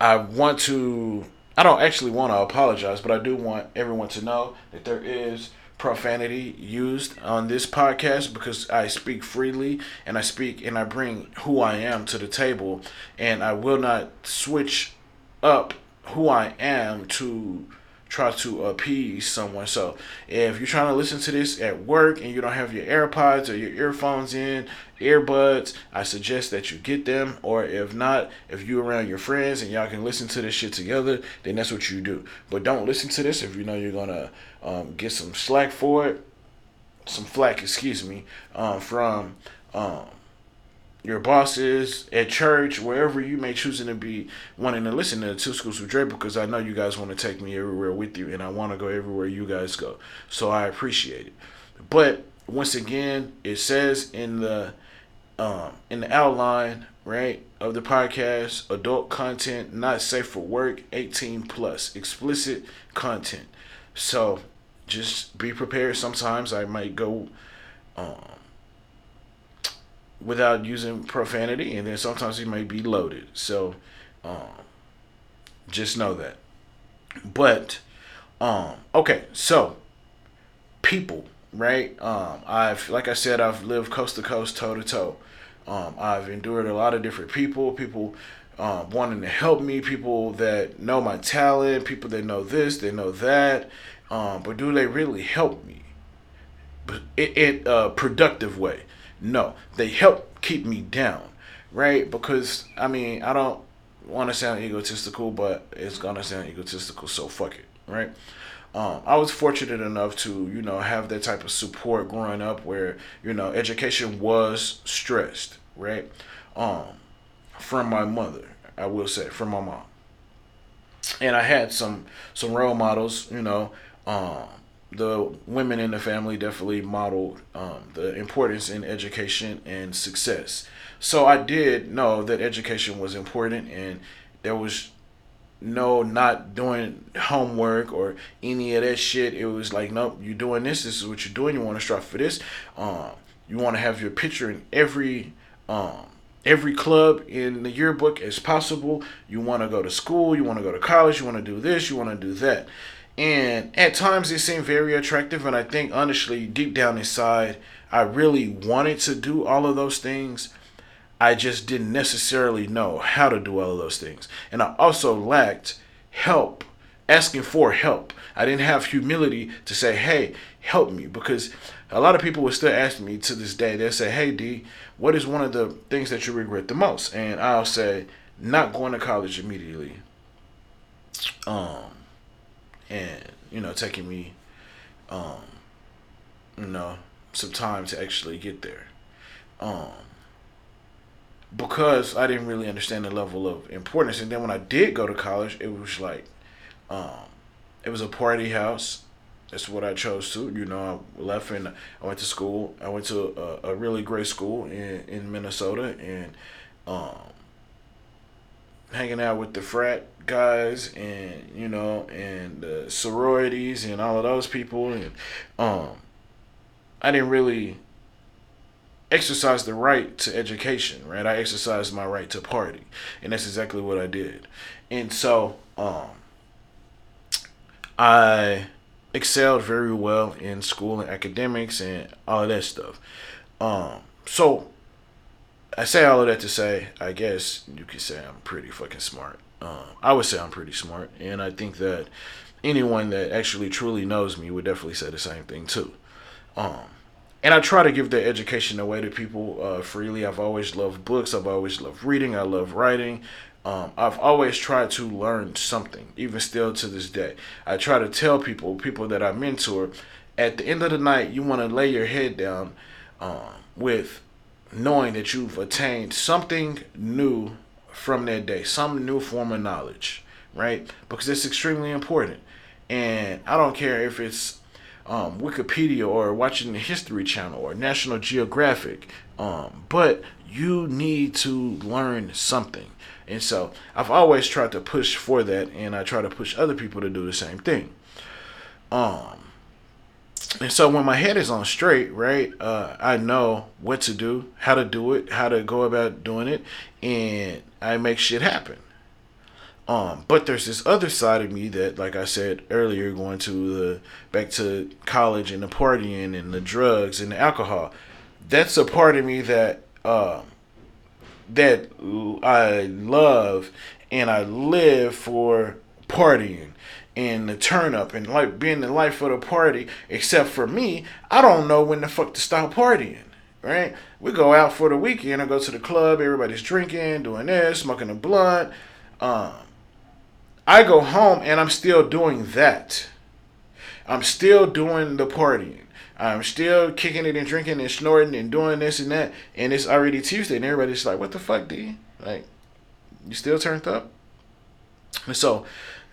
I want to. I don't actually want to apologize, but I do want everyone to know that there is profanity used on this podcast because I speak freely and I speak and I bring who I am to the table and I will not switch up who I am to try to appease someone. So if you're trying to listen to this at work and you don't have your AirPods or your earphones in, earbuds, I suggest that you get them. Or if not, if you're around your friends and y'all can listen to this shit together, then that's what you do. But don't listen to this if you know you're gonna um, get some slack for it, some flack, excuse me, um, from um, your bosses at church, wherever you may choosing to be wanting to listen to Two Scoops with Dre because I know you guys want to take me everywhere with you and I want to go everywhere you guys go. So I appreciate it. But once again, it says in the um, in the outline, right, of the podcast, adult content not safe for work, 18 plus, explicit content. So just be prepared. Sometimes I might go um, without using profanity, and then sometimes he might be loaded. So, um, just know that. But, um, okay, so people, right? Um, I've, like I said, I've lived coast to coast, toe to toe. Um, I've endured a lot of different people, people um, wanting to help me, people that know my talent, people that know this, they know that. Um, but do they really help me? In a productive way. No, they help keep me down, right? Because I mean, I don't want to sound egotistical, but it's gonna sound egotistical, so fuck it, right? Um, I was fortunate enough to, you know, have that type of support growing up where, you know, education was stressed, right? Um, from my mother, I will say, from my mom. And I had some some role models, you know, um, the women in the family definitely modeled um, the importance in education and success. So I did know that education was important, and there was no not doing homework or any of that shit. It was like, nope, you're doing this. This is what you're doing. You want to strive for this. Um, you want to have your picture in every um, every club in the yearbook as possible. You want to go to school. You want to go to college. You want to do this. You want to do that. And at times it seemed very attractive, and I think honestly, deep down inside, I really wanted to do all of those things. I just didn't necessarily know how to do all of those things. And I also lacked help, asking for help. I didn't have humility to say, hey, help me. Because a lot of people will still ask me to this day, they'll say, hey, D, what is one of the things that you regret the most? And I'll say, not going to college immediately. Um, and you know taking me um you know some time to actually get there um because I didn't really understand the level of importance and then when I did go to college it was like um it was a party house that's what I chose to you know I left and I went to school I went to a, a really great school in in Minnesota and um hanging out with the frat guys and you know and sororities and all of those people and um I didn't really exercise the right to education, right? I exercised my right to party, and that's exactly what I did. And so, um, I excelled very well in school and academics and all that stuff. Um, so I say all of that to say, I guess you could say I'm pretty fucking smart. Um, I would say I'm pretty smart, and I think that anyone that actually truly knows me would definitely say the same thing too. Um, and I try to give that education away to people uh, freely. I've always loved books. I've always loved reading. I love writing. Um, I've always tried to learn something, even still to this day. I try to tell people, people that I mentor, at the end of the night, you want to lay your head down um, with knowing that you've attained something new from that day, some new form of knowledge, right? Because it's extremely important. And I don't care if it's um, Wikipedia or watching the History Channel or National Geographic, um, but you need to learn something. And so I've always tried to push for that, and I try to push other people to do the same thing. Um, and so when my head is on straight, right, uh, I know what to do, how to do it, how to go about doing it, and I make shit happen. Um, but there's this other side of me that, like I said earlier, going to the back to college and the partying and the drugs and the alcohol. That's a part of me that um, that I love and I live for partying and the turn up and like being the life of the party. Except for me, I don't know when the fuck to stop partying. Right? We go out for the weekend. I go to the club. Everybody's drinking, doing this, smoking a blunt. Um, I go home and I'm still doing that. I'm still doing the partying. I'm still kicking it and drinking and snorting and doing this and that. And it's already Tuesday and everybody's like, what the fuck, D? Like, you still turned up? And so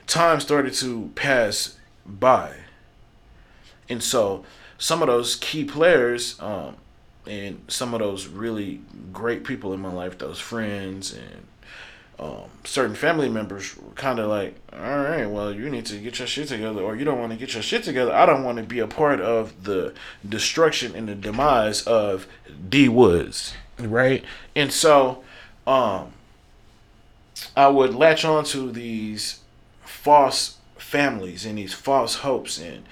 time started to pass by. And so some of those key players, um, and some of those really great people in my life, those friends and um, certain family members were kind of like, all right, well, you need to get your shit together, or you don't want to get your shit together. I don't want to be a part of the destruction and the demise of Dee Woods, right? And so, um, I would latch on to these false families and these false hopes, and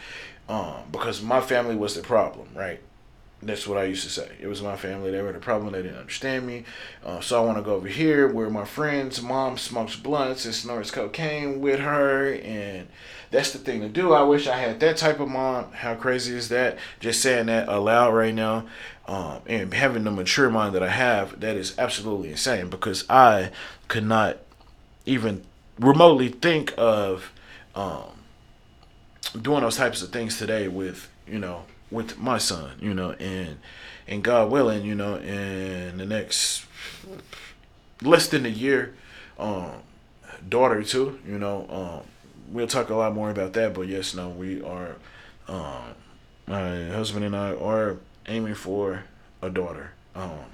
um, because my family was the problem, right? That's what I used to say. It was my family. They were the problem. They didn't understand me. Uh, so I want to go over here where my friend's mom smokes blunts and snorts cocaine with her. And that's the thing to do. I wish I had that type of mom. How crazy is that? Just saying that aloud right now. Um, and having the mature mind that I have, that is absolutely insane because I could not even remotely think of um, doing those types of things today with, you know, with my son, you know, and and God willing, you know, in the next less than a year, um, daughter too, you know, um, we'll talk a lot more about that. But yes, no, we are, um, my husband and I are aiming for a daughter, um,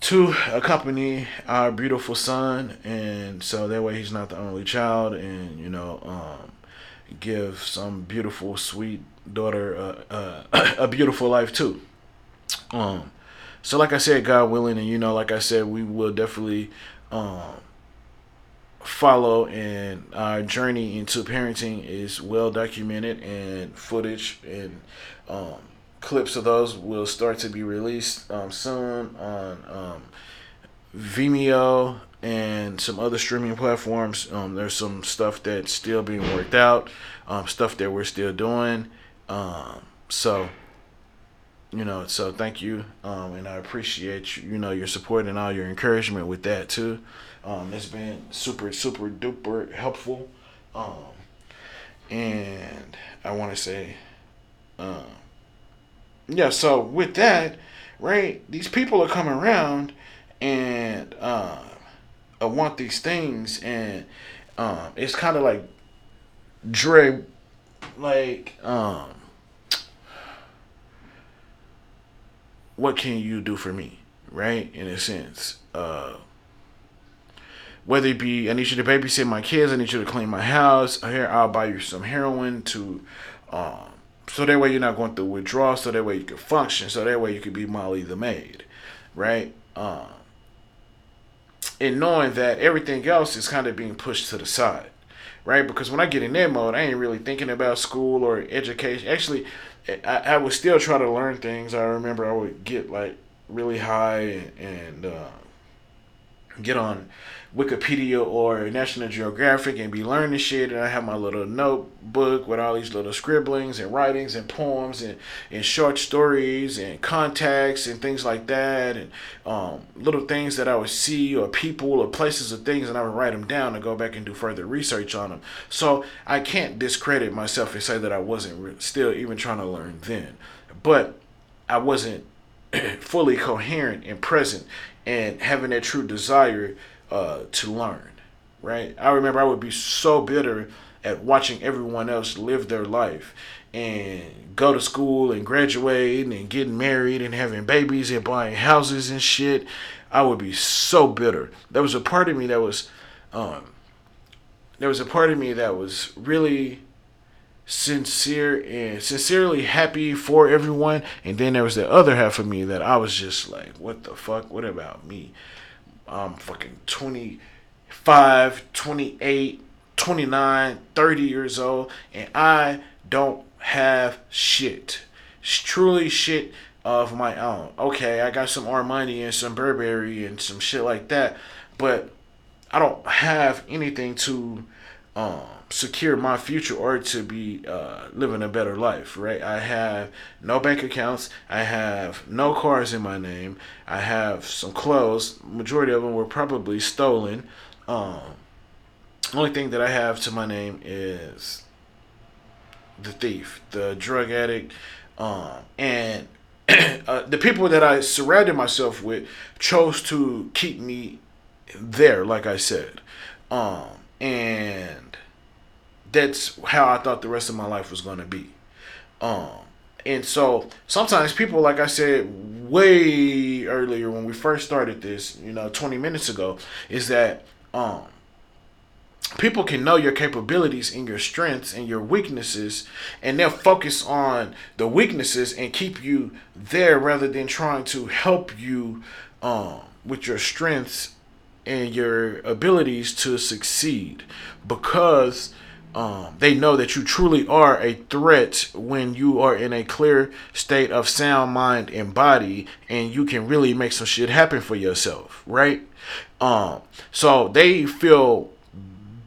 to accompany our beautiful son, and so that way he's not the only child, and you know, um, give some beautiful, sweet daughter uh, uh, a beautiful life too. Um, so like I said, God willing, and you know, like I said, we will definitely um, follow, and our journey into parenting is well documented, and footage and um, clips of those will start to be released um, soon on um, Vimeo and some other streaming platforms. Um, there's some stuff that's still being worked out, um, stuff that we're still doing. Um, so, you know, so thank you, um, and I appreciate you, you know your support and all your encouragement with that too. Um, it's been super super duper helpful, um, and I want to say, yeah. So with that, right, these people are coming around and uh, want these things, and um, it's kind of like Dre, like um what can you do for me, right? In a sense, uh, whether it be I need you to babysit my kids, I need you to clean my house. Here, I'll buy you some heroin to, um, so that way you're not going through withdrawal. So that way you can function. So that way you can be Molly the maid, right? Um, and knowing that everything else is kind of being pushed to the side, right? Because when I get in that mode, I ain't really thinking about school or education. Actually, I, I would still try to learn things. I remember I would get like really high and, and uh, get on Wikipedia or National Geographic and be learning shit. And I have my little notebook with all these little scribblings and writings and poems and, and short stories and contacts and things like that. And um, little things that I would see or people or places or things. And I would write them down and go back and do further research on them. So I can't discredit myself and say that I wasn't still even trying to learn then. But I wasn't fully coherent and present and having that true desire uh, to learn, right? I remember I would be so bitter at watching everyone else live their life and go to school and graduate and getting married and having babies and buying houses and shit. I would be so bitter. There was a part of me that was, um, there was a part of me that was really sincere and sincerely happy for everyone. And then there was the other half of me that I was just like, what the fuck? What about me? I'm fucking 25, 28, 29, 30 years old, and I don't have shit. It's truly shit of my own. Okay, I got some Armani and some Burberry and some shit like that, but I don't have anything to um, secure my future or to be uh, living a better life, right? I have no bank accounts. I have no cars in my name. I have some clothes. Majority of them were probably stolen. Um, only thing that I have to my name is the thief, the drug addict, um, and uh, the people that I surrounded myself with chose to keep me there, like I said. Um, and that's how I thought the rest of my life was going to be. Um, and so sometimes people, like I said way earlier when we first started this, you know, 20 minutes ago, is that um, people can know your capabilities and your strengths and your weaknesses, and they'll focus on the weaknesses and keep you there rather than trying to help you um, with your strengths and your abilities to succeed because um, they know that you truly are a threat when you are in a clear state of sound mind and body and you can really make some shit happen for yourself right? Um, so they feel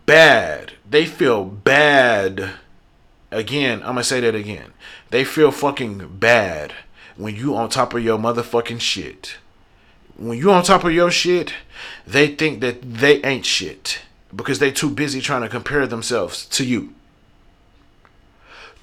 bad. They feel bad. Again i'm gonna say that again. They feel fucking bad when you on top of your motherfucking shit when you on top of your shit, they think that they ain't shit because they too busy trying to compare themselves to you.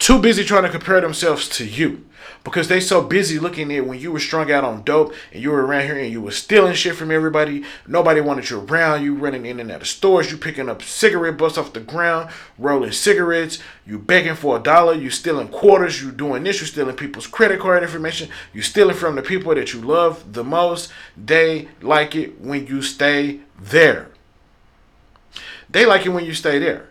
Too busy trying to compare themselves to you because they so busy looking at when you were strung out on dope and you were around here and you were stealing shit from everybody. Nobody wanted you around. You running in and out of stores. You picking up cigarette butts off the ground, rolling cigarettes. You begging for a dollar. You stealing quarters. You doing this. You stealing people's credit card information. You stealing from the people that you love the most. They like it when you stay there. They like it when you stay there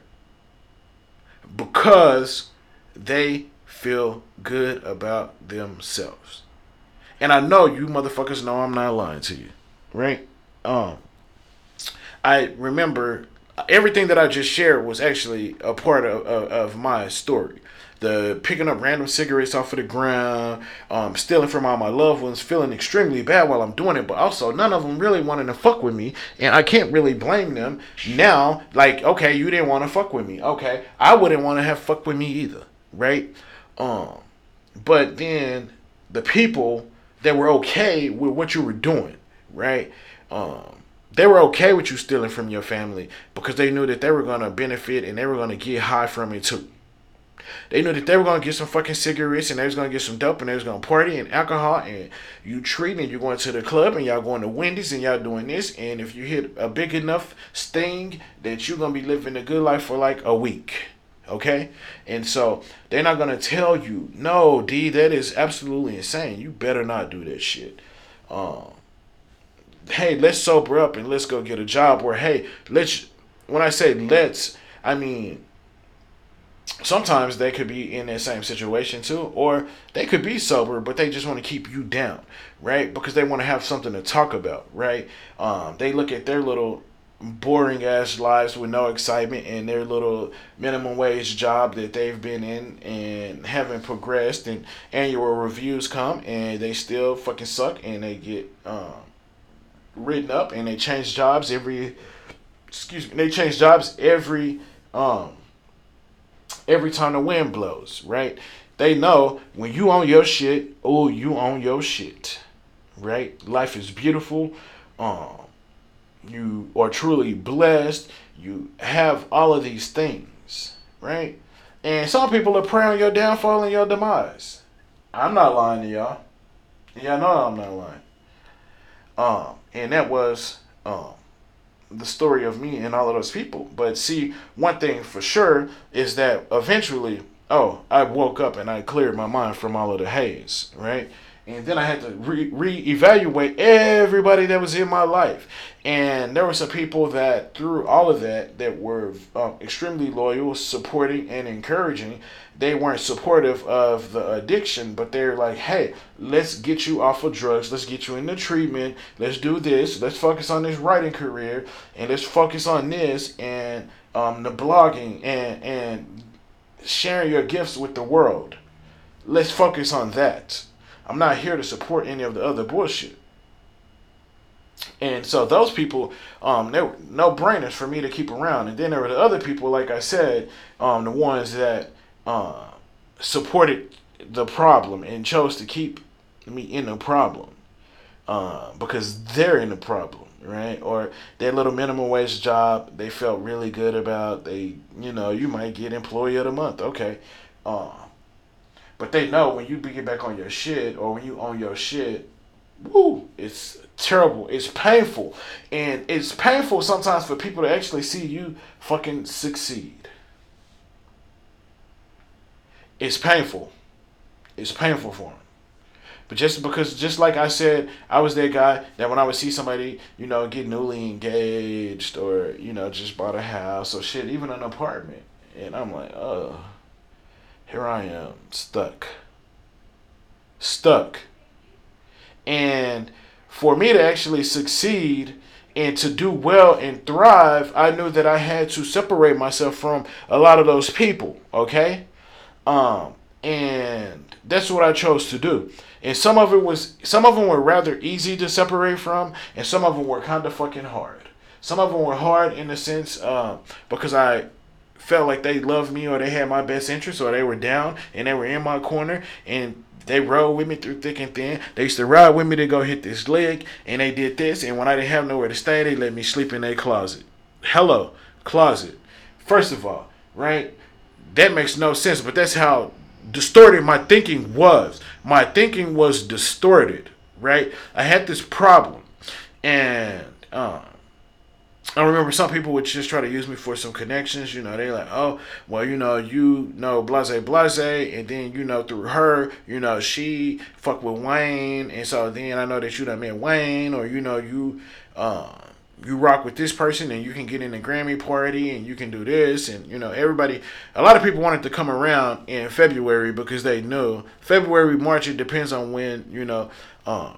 because they feel good about themselves. And I know you motherfuckers know I'm not lying to you, right? Um, I remember everything that I just shared was actually a part of, of, of my story. The picking up random cigarettes off of the ground, um, stealing from all my loved ones, feeling extremely bad while I'm doing it, but also none of them really wanting to fuck with me, and I can't really blame them now. Like, okay, you didn't want to fuck with me, okay, I wouldn't want to have fucked with me either, right? Um, but then the people that were okay with what you were doing, right? Um, they were okay with you stealing from your family because they knew that they were gonna benefit and they were gonna get high from it too. They knew that they were gonna get some fucking cigarettes and they was gonna get some dope and they was gonna party and alcohol and you treating you going to the club and y'all going to Wendy's and y'all doing this and if you hit a big enough sting that you're gonna be living a good life for like a week. Okay? And so they're not gonna tell you, no, D, that is absolutely insane. You better not do that shit. Um, hey, let's sober up and let's go get a job. Or hey, let's. When I say let's, I mean sometimes they could be in that same situation too, or they could be sober, but they just want to keep you down, right? Because they want to have something to talk about, right? Um, they look at their little boring ass lives with no excitement in their little minimum wage job that they've been in and haven't progressed and annual reviews come and they still fucking suck and they get um, written up and they change jobs every excuse me they change jobs every um every time the wind blows, right? They know when you own your shit, oh, you own your shit, right? Life is beautiful. Um, you are truly blessed. You have all of these things, right? And some people are praying your downfall and your demise. I'm not lying to y'all. Y'all know I'm not lying. Um, and that was um the story of me and all of those people. But see, one thing for sure is that eventually, oh, I woke up and I cleared my mind from all of the haze, right? And then I had to re reevaluate everybody that was in my life. And there were some people that, through all of that, that were um, extremely loyal, supporting, and encouraging. They weren't supportive of the addiction, but they're like, hey, let's get you off of drugs. Let's get you into treatment. Let's do this. Let's focus on this writing career. And let's focus on this and um, the blogging and, and sharing your gifts with the world. Let's focus on that I'm not here to support any of the other bullshit. And so those people, um, they were no brainers for me to keep around. And then there were the other people, like I said, um, the ones that uh, supported the problem and chose to keep me in the problem uh, because they're in the problem, right? Or their little minimum wage job they felt really good about. They, you know, you might get employee of the month, okay. Uh, but they know when you get back on your shit or when you own your shit, woo, it's terrible. It's painful. And it's painful sometimes for people to actually see you fucking succeed. It's painful. It's painful for them. But just because, just like I said, I was that guy that when I would see somebody, you know, get newly engaged or, you know, just bought a house or shit, even an apartment. And I'm like, oh here I am, stuck. Stuck. And for me to actually succeed and to do well and thrive, I knew that I had to separate myself from a lot of those people, okay? Um, and that's what I chose to do. And some of it was some of them were rather easy to separate from, and some of them were kind of fucking hard. Some of them were hard in the sense uh, because I felt like they loved me or they had my best interest or they were down and they were in my corner and they rode with me through thick and thin. They used to ride with me to go hit this leg and they did this and when I didn't have nowhere to stay, they let me sleep in their closet. Hello, closet. First of all, right? That makes no sense, but that's how distorted my thinking was. My thinking was distorted, right? I had this problem and um I remember some people would just try to use me for some connections. You know, they like, oh, well, you know, you know, blase, blase, and then you know through her, you know, she fuck with Wayne, and so then I know that you done met Wayne, or you know, you, uh, you rock with this person, and you can get in the Grammy party, and you can do this, and you know, everybody, a lot of people wanted to come around in February because they knew February, March, it depends on when you know, um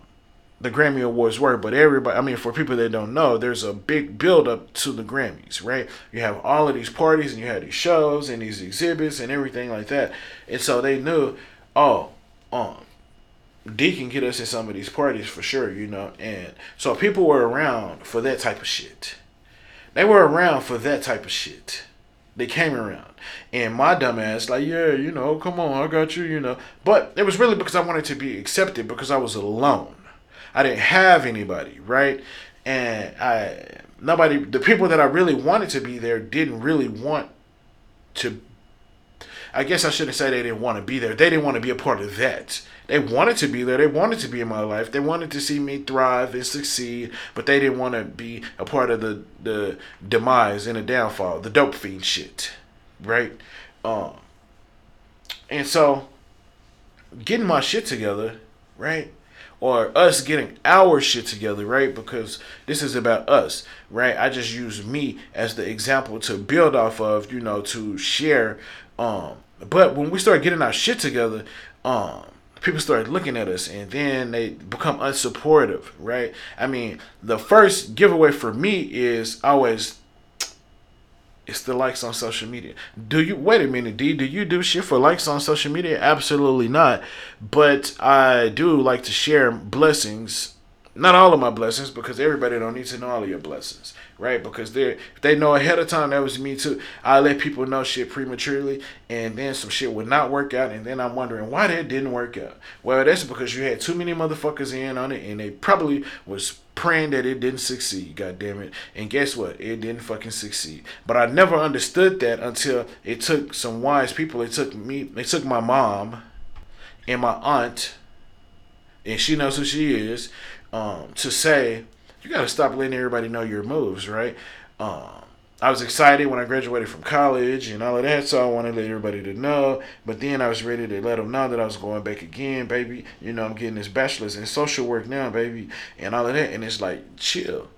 the Grammy Awards were, but everybody, I mean, for people that don't know, there's a big build up to the Grammys, right? You have all of these parties and you have these shows and these exhibits and everything like that. And so they knew, oh, um, D can get us in some of these parties for sure, you know. And so people were around for that type of shit. They were around for that type of shit. They came around. And my dumbass, like, yeah, you know, come on, I got you, you know. But it was really because I wanted to be accepted because I was alone. I didn't have anybody, right? And I nobody the people that I really wanted to be there didn't really want to I guess I shouldn't say they didn't want to be there. They didn't want to be a part of that. They wanted to be there. They wanted to be in my life. They wanted to see me thrive and succeed, but they didn't want to be a part of the the demise and the downfall, the dope fiend shit, right? Um, and so getting my shit together, right? Or us getting our shit together, right? Because this is about us, right? I just use me as the example to build off of, you know, to share. Um, but when we start getting our shit together, um, people start looking at us and then they become unsupportive, right? I mean, the first giveaway for me is always it's the likes on social media. Do you wait a minute, D? Do you do shit for likes on social media? Absolutely not. But I do like to share blessings. Not all of my blessings, because everybody don't need to know all of your blessings, right? Because they they know ahead of time that was me too. I let people know shit prematurely, and then some shit would not work out, and then I'm wondering why that didn't work out. Well, that's because you had too many motherfuckers in on it, and they probably was praying that it didn't succeed, god damn it. And guess what? It didn't fucking succeed. But I never understood that until it took some wise people. It took me they took my mom and my aunt, and she knows who she is, um, to say, you gotta stop letting everybody know your moves, right? Um I was excited when I graduated from college and all of that, so I wanted to let everybody to know. But then I was ready to let them know that I was going back again, baby. You know, I'm getting this bachelor's in social work now, baby, and all of that. And it's like, chill.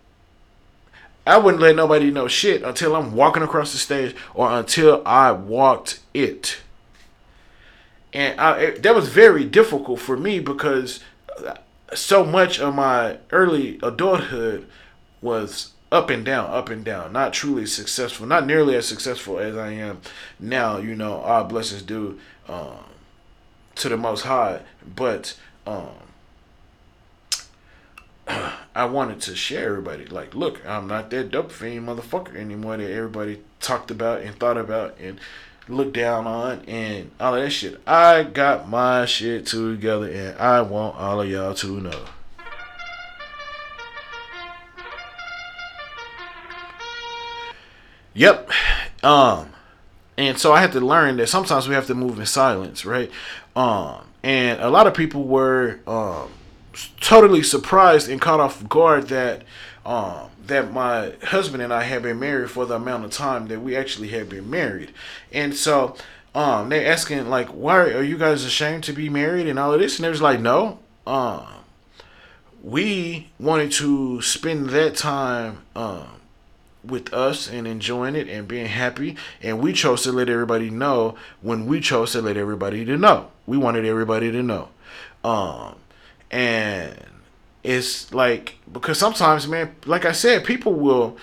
I wouldn't let nobody know shit until I'm walking across the stage or until I walked it. And I, it, that was very difficult for me because uh, so much of my early adulthood was up and down, up and down. Not truly successful, not nearly as successful as I am now. You know, our blessings due um, to the Most High, but um, I wanted to share everybody. Like, look, I'm not that dope fiend motherfucker anymore that everybody talked about and thought about and looked down on and all of that shit. I got my shit together and I want all of y'all to know. Yep. Um, and so I had to learn that sometimes we have to move in silence, right? Um, and a lot of people were um, totally surprised and caught off guard that um, that my husband and I had been married for the amount of time that we actually had been married, and so um, they're asking like, why are you guys ashamed to be married and all of this? And there's like, no, um, we wanted to spend that time um with us and enjoying it and being happy. And we chose to let everybody know when we chose to let everybody to know. We wanted everybody to know. Um and it's like because sometimes man like i said people will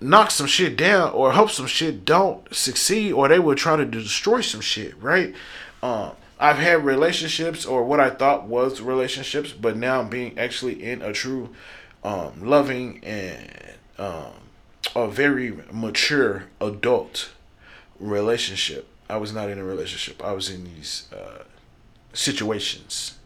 knock some shit down or hope some shit don't succeed or they will try to destroy some shit right? Um i've had relationships or what i thought was relationships but now i'm being actually in a true um loving and um a very mature adult relationship. I was not in a relationship. I was in these uh, situations,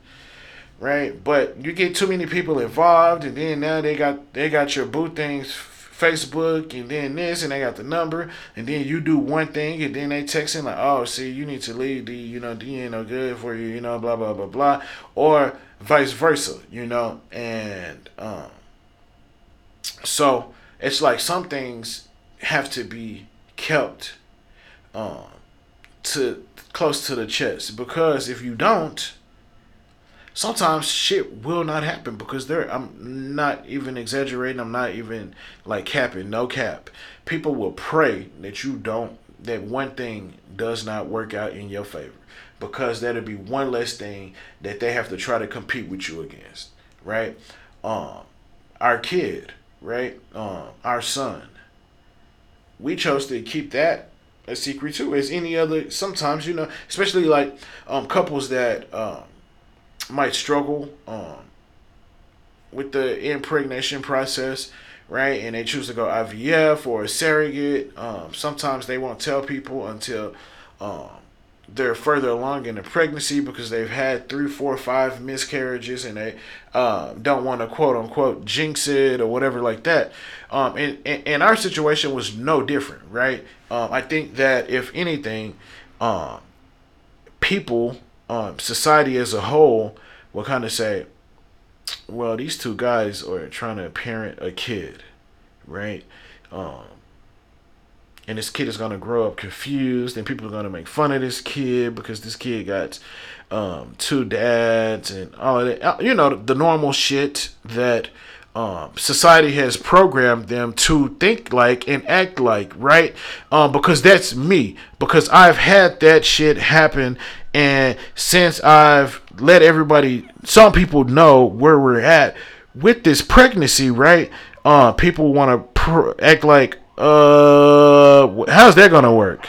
right? But you get too many people involved, and then now they got they got your boo things, Facebook, and then this, and they got the number, and then you do one thing, and then they texting like, oh, see, you need to leave. The you know, D ain't no good for you, you know, blah blah blah blah, or vice versa, you know, and um, so it's like some things have to be kept um, to close to the chest. Because if you don't sometimes shit will not happen because there I'm not even exaggerating. I'm not even like capping. No cap. People will pray that you don't that one thing does not work out in your favor. Because that'll be one less thing that they have to try to compete with you against. Right? Um our kid right? Um, our son. We chose to keep that a secret too, as any other. Sometimes you know, especially like um, couples that um, might struggle um, with the impregnation process, right? And they choose to go IVF or a surrogate. Um, sometimes they won't tell people until um, they're further along in the pregnancy because they've had three, four, five miscarriages and they uh, don't want to quote unquote jinx it or whatever like that. Um, and, and, and our situation was no different, right? Um, I think that if anything, um, people, um, society as a whole will kind of say, well, these two guys are trying to parent a kid, right? Um, and this kid is gonna grow up confused, and people are gonna make fun of this kid because this kid got um, two dads and all that. Uh, you know, the normal shit that um, society has programmed them to think like and act like, right? Um, because that's me. Because I've had that shit happen, and since I've let everybody, some people know where we're at with this pregnancy, right? Uh, people want to pr- act like, uh, how's that gonna work?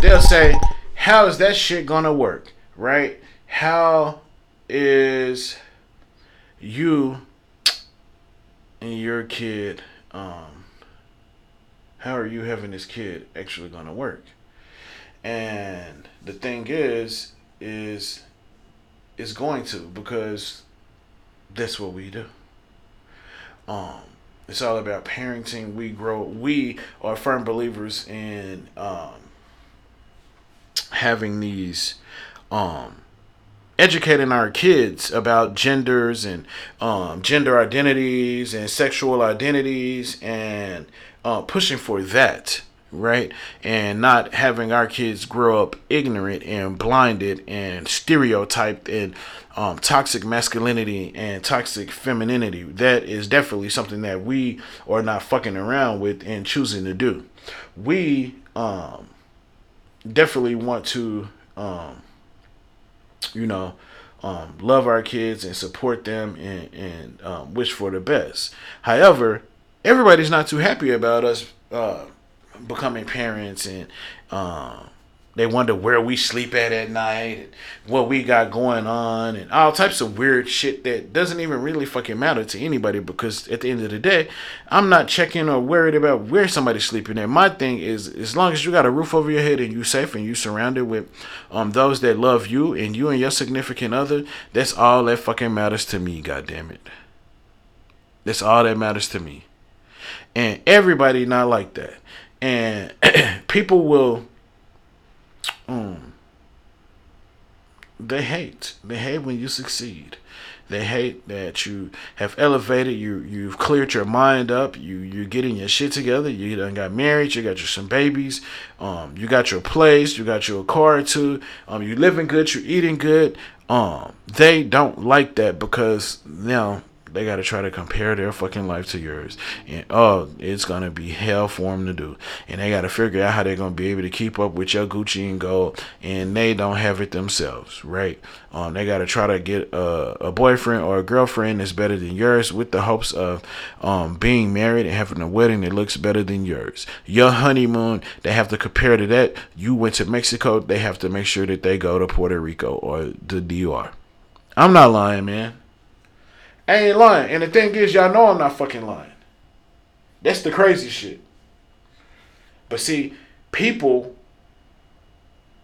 they'll say, How is that shit gonna work? Right? How is you and your kid, um, how are you having this kid actually gonna work? And the thing is, is it's going to because that's what we do. Um, it's all about parenting. We grow. We are firm believers in um, having these um educating our kids about genders and um, gender identities and sexual identities and uh, pushing for that right? And not having our kids grow up ignorant and blinded and stereotyped and um, toxic masculinity and toxic femininity. That is definitely something that we are not fucking around with and choosing to do. We um, definitely want to, um, you know, um, love our kids and support them and, and um, wish for the best. However, everybody's not too happy about us uh, becoming parents and um, they wonder where we sleep at at night, and what we got going on, and all types of weird shit that doesn't even really fucking matter to anybody because at the end of the day, I'm not checking or worried about where somebody's sleeping at. My thing is, as long as you got a roof over your head and you safe and you surrounded with um those that love you and you and your significant other, that's all that fucking matters to me. God damn it. That's all that matters to me. And everybody not like that. And people will mm, they hate. They hate when you succeed. They hate that you have elevated, you you've cleared your mind up, you you're getting your shit together, you done got married, you got your some babies, um, you got your place, you got your car or two, um, you living good, you're eating good. Um, they don't like that because you now they got to try to compare their fucking life to yours. And oh, it's to be hell for them to do. And they got to figure out how they're to be able to keep up with your Gucci and gold. And they don't have it themselves, right? Um, they got to try to get a, a, boyfriend or a girlfriend that's better than yours with the hopes of um, being married and having a wedding that looks better than yours. Your honeymoon, they have to compare to that. You went to Mexico, they have to make sure that they go to Puerto Rico or the DR. I'm not lying, man. I ain't lying. And the thing is, y'all know I'm not fucking lying. That's the crazy shit. But see, people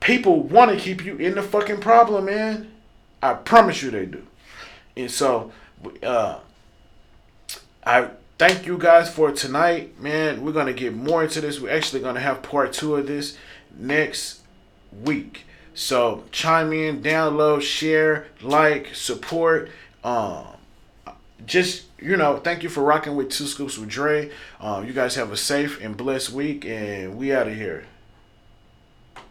people want to keep you in the fucking problem, man. I promise you they do. And so uh I thank you guys for tonight, man. We're going to get more into this. We're actually going to have part 2 of this next week. So chime in, download, share, like, support. Um just you know, thank you for rocking with Two Scoops with Dre. Um, you guys have a safe and blessed week, and we out of here.